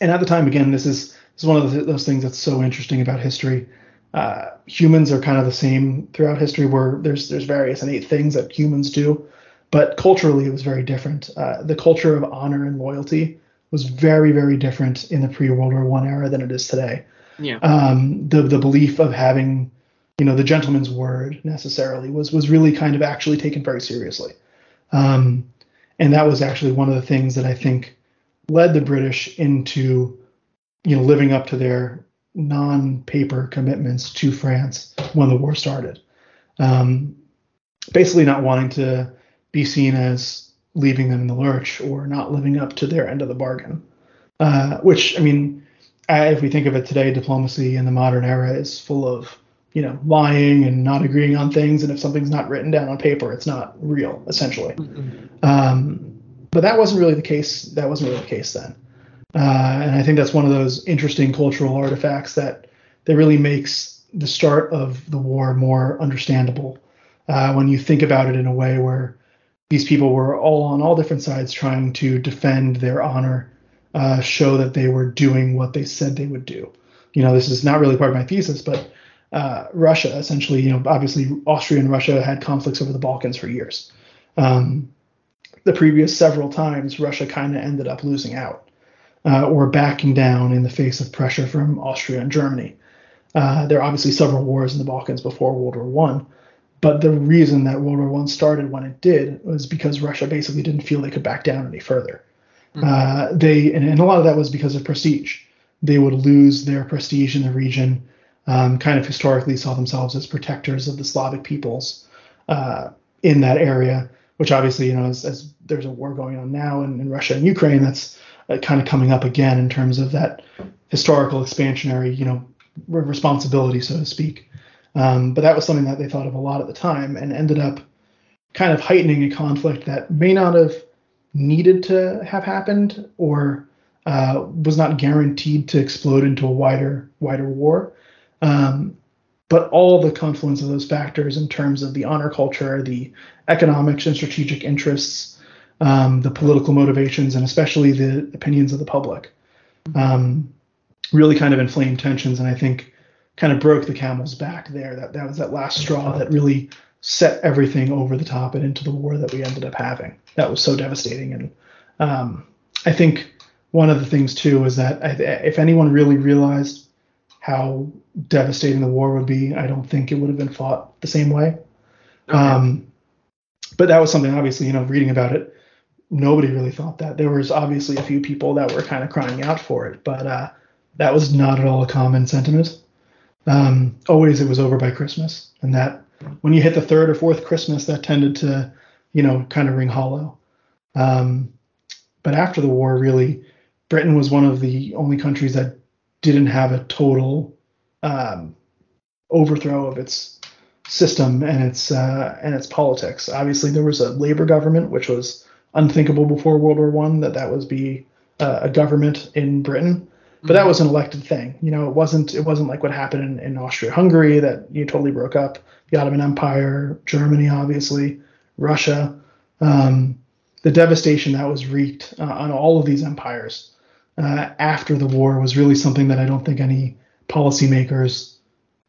and at the time, again, this is this is one of those things that's so interesting about history. Uh, humans are kind of the same throughout history, where there's there's various innate things that humans do, but culturally it was very different. Uh, the culture of honor and loyalty was very very different in the pre World War One era than it is today. Yeah. Um, the the belief of having you know the gentleman's word necessarily was was really kind of actually taken very seriously. Um, and that was actually one of the things that i think led the british into you know living up to their non-paper commitments to france when the war started. Um, basically not wanting to be seen as leaving them in the lurch or not living up to their end of the bargain. Uh, which i mean if we think of it today diplomacy in the modern era is full of you know, lying and not agreeing on things. And if something's not written down on paper, it's not real, essentially. Mm-hmm. Um, but that wasn't really the case. That wasn't really the case then. Uh, and I think that's one of those interesting cultural artifacts that that really makes the start of the war more understandable uh, when you think about it in a way where these people were all on all different sides trying to defend their honor, uh, show that they were doing what they said they would do. You know, this is not really part of my thesis, but uh, Russia, essentially, you know, obviously Austria and Russia had conflicts over the Balkans for years. Um, the previous several times, Russia kind of ended up losing out uh, or backing down in the face of pressure from Austria and Germany. Uh, there are obviously several wars in the Balkans before World War One, but the reason that World War One started when it did was because Russia basically didn't feel they could back down any further. Mm-hmm. Uh, they and, and, a lot of that was because of prestige. They would lose their prestige in the region um, kind of historically saw themselves as protectors of the Slavic peoples uh, in that area, which obviously, you know, as, as there's a war going on now in, in Russia and Ukraine, that's uh, kind of coming up again in terms of that historical expansionary, you know, responsibility, so to speak. Um, but that was something that they thought of a lot at the time and ended up kind of heightening a conflict that may not have needed to have happened or uh, was not guaranteed to explode into a wider wider war. Um, but all the confluence of those factors in terms of the honor culture, the economics and strategic interests, um, the political motivations, and especially the opinions of the public, um, really kind of inflamed tensions. And I think kind of broke the camel's back there. That that was that last straw that really set everything over the top and into the war that we ended up having. That was so devastating. And um, I think one of the things too is that if anyone really realized how devastating the war would be, I don't think it would have been fought the same way. Okay. Um, but that was something, obviously, you know, reading about it, nobody really thought that. There was obviously a few people that were kind of crying out for it, but uh, that was not at all a common sentiment. Um, always it was over by Christmas, and that when you hit the third or fourth Christmas, that tended to, you know, kind of ring hollow. Um, but after the war, really, Britain was one of the only countries that didn't have a total um, overthrow of its system and its uh, and its politics. Obviously, there was a labor government, which was unthinkable before World War One that that was be uh, a government in Britain. But that mm-hmm. was an elected thing. You know, it wasn't it wasn't like what happened in, in Austria-Hungary that you totally broke up. The Ottoman Empire, Germany, obviously, Russia. Um, the devastation that was wreaked uh, on all of these empires uh, after the war was really something that I don't think any policymakers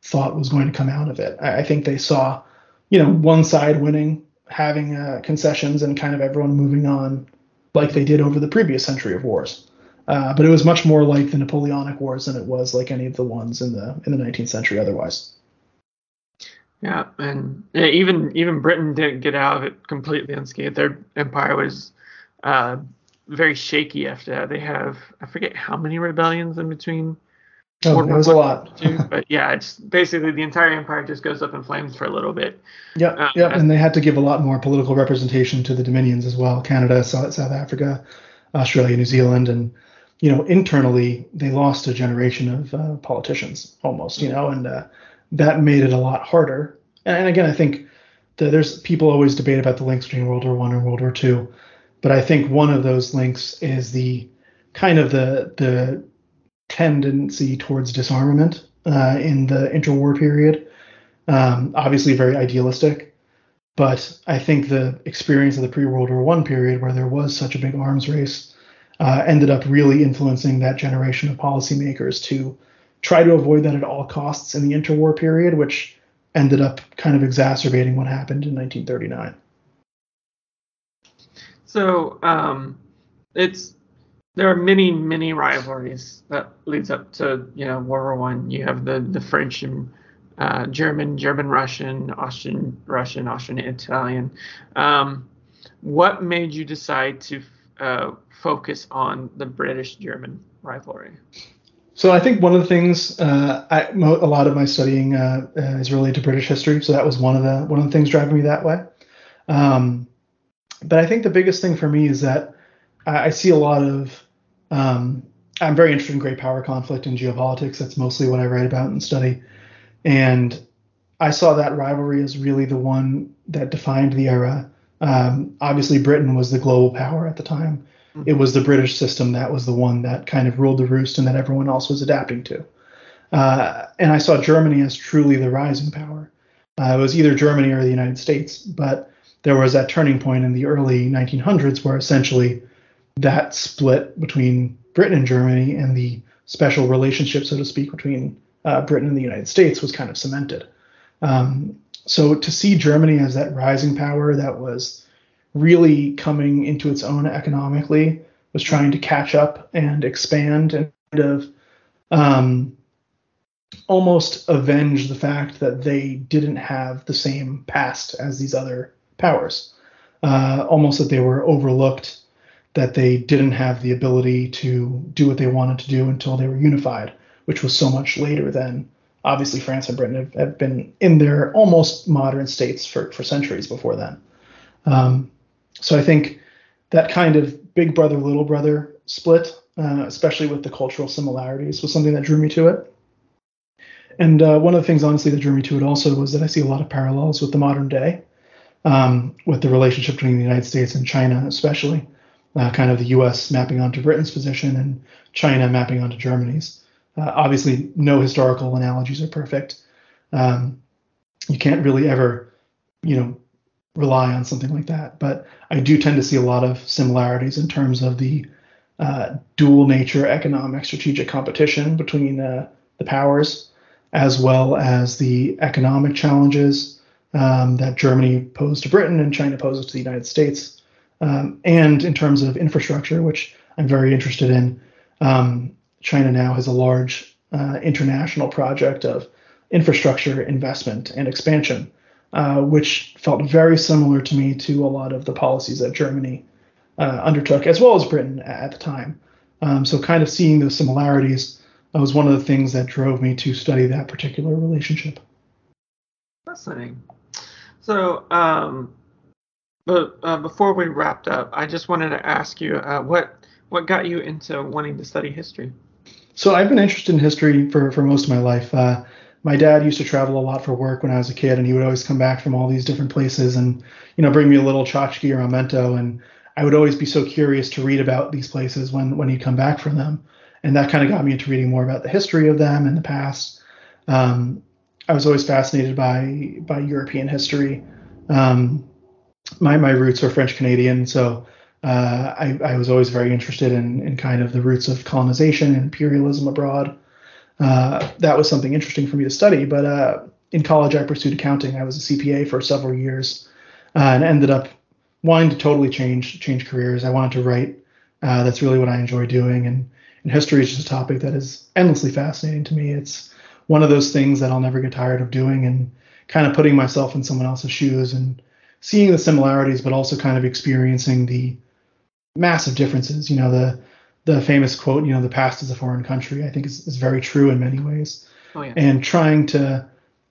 thought was going to come out of it. I, I think they saw, you know, one side winning, having uh, concessions, and kind of everyone moving on like they did over the previous century of wars. Uh, but it was much more like the Napoleonic Wars than it was like any of the ones in the in the 19th century. Otherwise. Yeah, and even even Britain didn't get out of it completely unscathed. Their empire was uh, very shaky after that. They have I forget how many rebellions in between. Oh, it was a lot. Two, but yeah, it's basically the entire empire just goes up in flames for a little bit. Yeah, yeah, and they had to give a lot more political representation to the dominions as well: Canada, South, South Africa, Australia, New Zealand, and you know internally they lost a generation of uh, politicians almost. You know, and uh, that made it a lot harder. And, and again, I think the, there's people always debate about the links between World War One and World War Two but I think one of those links is the kind of the the tendency towards disarmament uh, in the interwar period. Um, obviously, very idealistic, but I think the experience of the pre-World War One period, where there was such a big arms race, uh, ended up really influencing that generation of policymakers to try to avoid that at all costs in the interwar period, which ended up kind of exacerbating what happened in 1939. So um, it's there are many many rivalries that leads up to you know World War One. You have the the French and uh, German, German Russian, Austrian Russian, Austrian Italian. Um, what made you decide to uh, focus on the British German rivalry? So I think one of the things uh, I, a lot of my studying uh, uh, is related to British history. So that was one of the one of the things driving me that way. Um, but I think the biggest thing for me is that I, I see a lot of. Um, I'm very interested in great power conflict and geopolitics. That's mostly what I write about and study. And I saw that rivalry as really the one that defined the era. Um, obviously, Britain was the global power at the time. Mm-hmm. It was the British system that was the one that kind of ruled the roost and that everyone else was adapting to. Uh, and I saw Germany as truly the rising power. Uh, it was either Germany or the United States, but there was that turning point in the early 1900s where essentially that split between Britain and Germany and the special relationship, so to speak, between uh, Britain and the United States was kind of cemented. Um, so to see Germany as that rising power that was really coming into its own economically, was trying to catch up and expand and kind of um, almost avenge the fact that they didn't have the same past as these other powers. Uh, almost that they were overlooked, that they didn't have the ability to do what they wanted to do until they were unified, which was so much later than obviously France and Britain have, have been in their almost modern states for, for centuries before then. Um, so I think that kind of big brother, little brother split, uh, especially with the cultural similarities, was something that drew me to it. And uh, one of the things, honestly, that drew me to it also was that I see a lot of parallels with the modern day um, with the relationship between the United States and China, especially uh, kind of the U.S. mapping onto Britain's position and China mapping onto Germany's. Uh, obviously, no historical analogies are perfect. Um, you can't really ever, you know, rely on something like that. But I do tend to see a lot of similarities in terms of the uh, dual nature economic strategic competition between uh, the powers, as well as the economic challenges um, that Germany posed to Britain and China posed to the United States. Um, and in terms of infrastructure, which I'm very interested in. Um, China now has a large uh, international project of infrastructure investment and expansion, uh, which felt very similar to me to a lot of the policies that Germany uh, undertook, as well as Britain at the time. Um, so, kind of seeing those similarities was one of the things that drove me to study that particular relationship. Fascinating. So, um, but uh, before we wrapped up, I just wanted to ask you uh, what what got you into wanting to study history. So I've been interested in history for for most of my life. Uh, my dad used to travel a lot for work when I was a kid, and he would always come back from all these different places and you know bring me a little tchotchke or memento, and I would always be so curious to read about these places when when he'd come back from them, and that kind of got me into reading more about the history of them and the past. Um, I was always fascinated by by European history. Um, my my roots are French Canadian, so uh, I, I was always very interested in in kind of the roots of colonization and imperialism abroad. Uh, that was something interesting for me to study. But uh, in college, I pursued accounting. I was a CPA for several years, uh, and ended up wanting to totally change change careers. I wanted to write. Uh, that's really what I enjoy doing, and and history is just a topic that is endlessly fascinating to me. It's one of those things that I'll never get tired of doing, and kind of putting myself in someone else's shoes and seeing the similarities, but also kind of experiencing the massive differences. You know, the the famous quote, you know, the past is a foreign country, I think is, is very true in many ways. Oh, yeah. And trying to,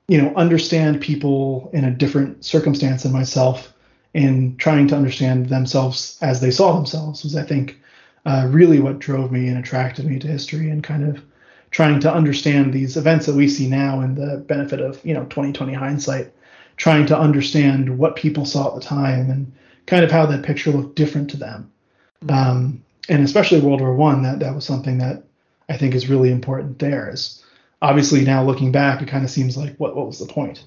you know, understand people in a different circumstance than myself and trying to understand themselves as they saw themselves was, I think, uh, really what drove me and attracted me to history and kind of trying to understand these events that we see now in the benefit of, you know, 2020 hindsight, trying to understand what people saw at the time and kind of how that picture looked different to them. Mm-hmm. Um, and especially World War One, that that was something that I think is really important. There is obviously now looking back, it kind of seems like what what was the point?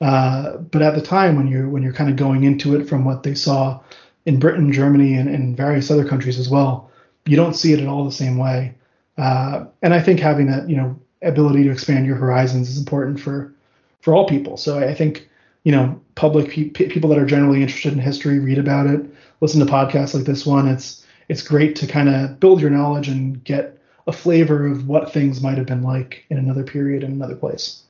Uh, but at the time, when you're when you're kind of going into it from what they saw in Britain, Germany, and, and various other countries as well, you don't see it at all the same way. Uh, and I think having that you know ability to expand your horizons is important for for all people. So I think you know public pe- people that are generally interested in history read about it, listen to podcasts like this one. It's it's great to kind of build your knowledge and get a flavor of what things might have been like in another period in another place.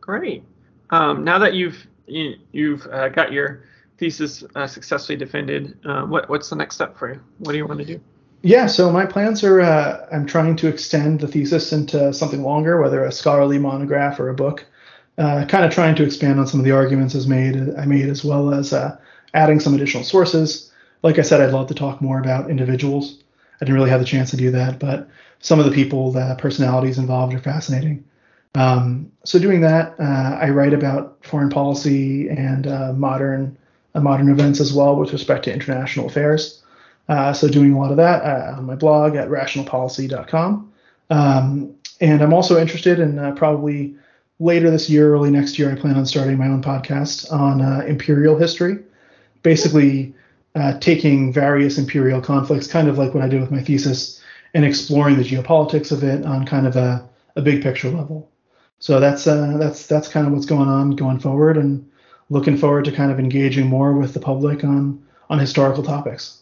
Great. Um, now that you've you, have uh, got your thesis uh, successfully defended, uh, what what's the next step for you? What do you want to do? Yeah, so my plans are uh, I'm trying to extend the thesis into something longer, whether a scholarly monograph or a book. Uh, kind of trying to expand on some of the arguments as made I made, as well as uh, adding some additional sources like I said, I'd love to talk more about individuals. I didn't really have the chance to do that, but some of the people, the personalities involved are fascinating. Um, so doing that, uh, I write about foreign policy and uh, modern uh, modern events as well with respect to international affairs. Uh, so doing a lot of that uh, on my blog at rationalpolicy.com. Um, and I'm also interested in uh, probably later this year, early next year, I plan on starting my own podcast on imperial history. Basically, uh, taking various imperial conflicts, kind of like what I did with my thesis, and exploring the geopolitics of it on kind of a, a big picture level. So that's uh, that's that's kind of what's going on going forward, and looking forward to kind of engaging more with the public on on historical topics.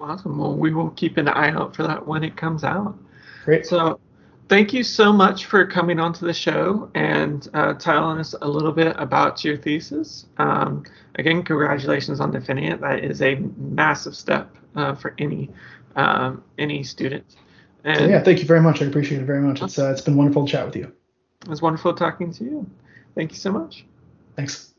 Awesome. Well, we will keep an eye out for that when it comes out. Great. So thank you so much for coming onto the show and uh, telling us a little bit about your thesis. Um, again, congratulations on defending it. That is a massive step uh, for any um, any student. And yeah, thank you very much. I appreciate it very much. It's uh, it's been wonderful to chat with you. It was wonderful talking to you. Thank you so much. Thanks.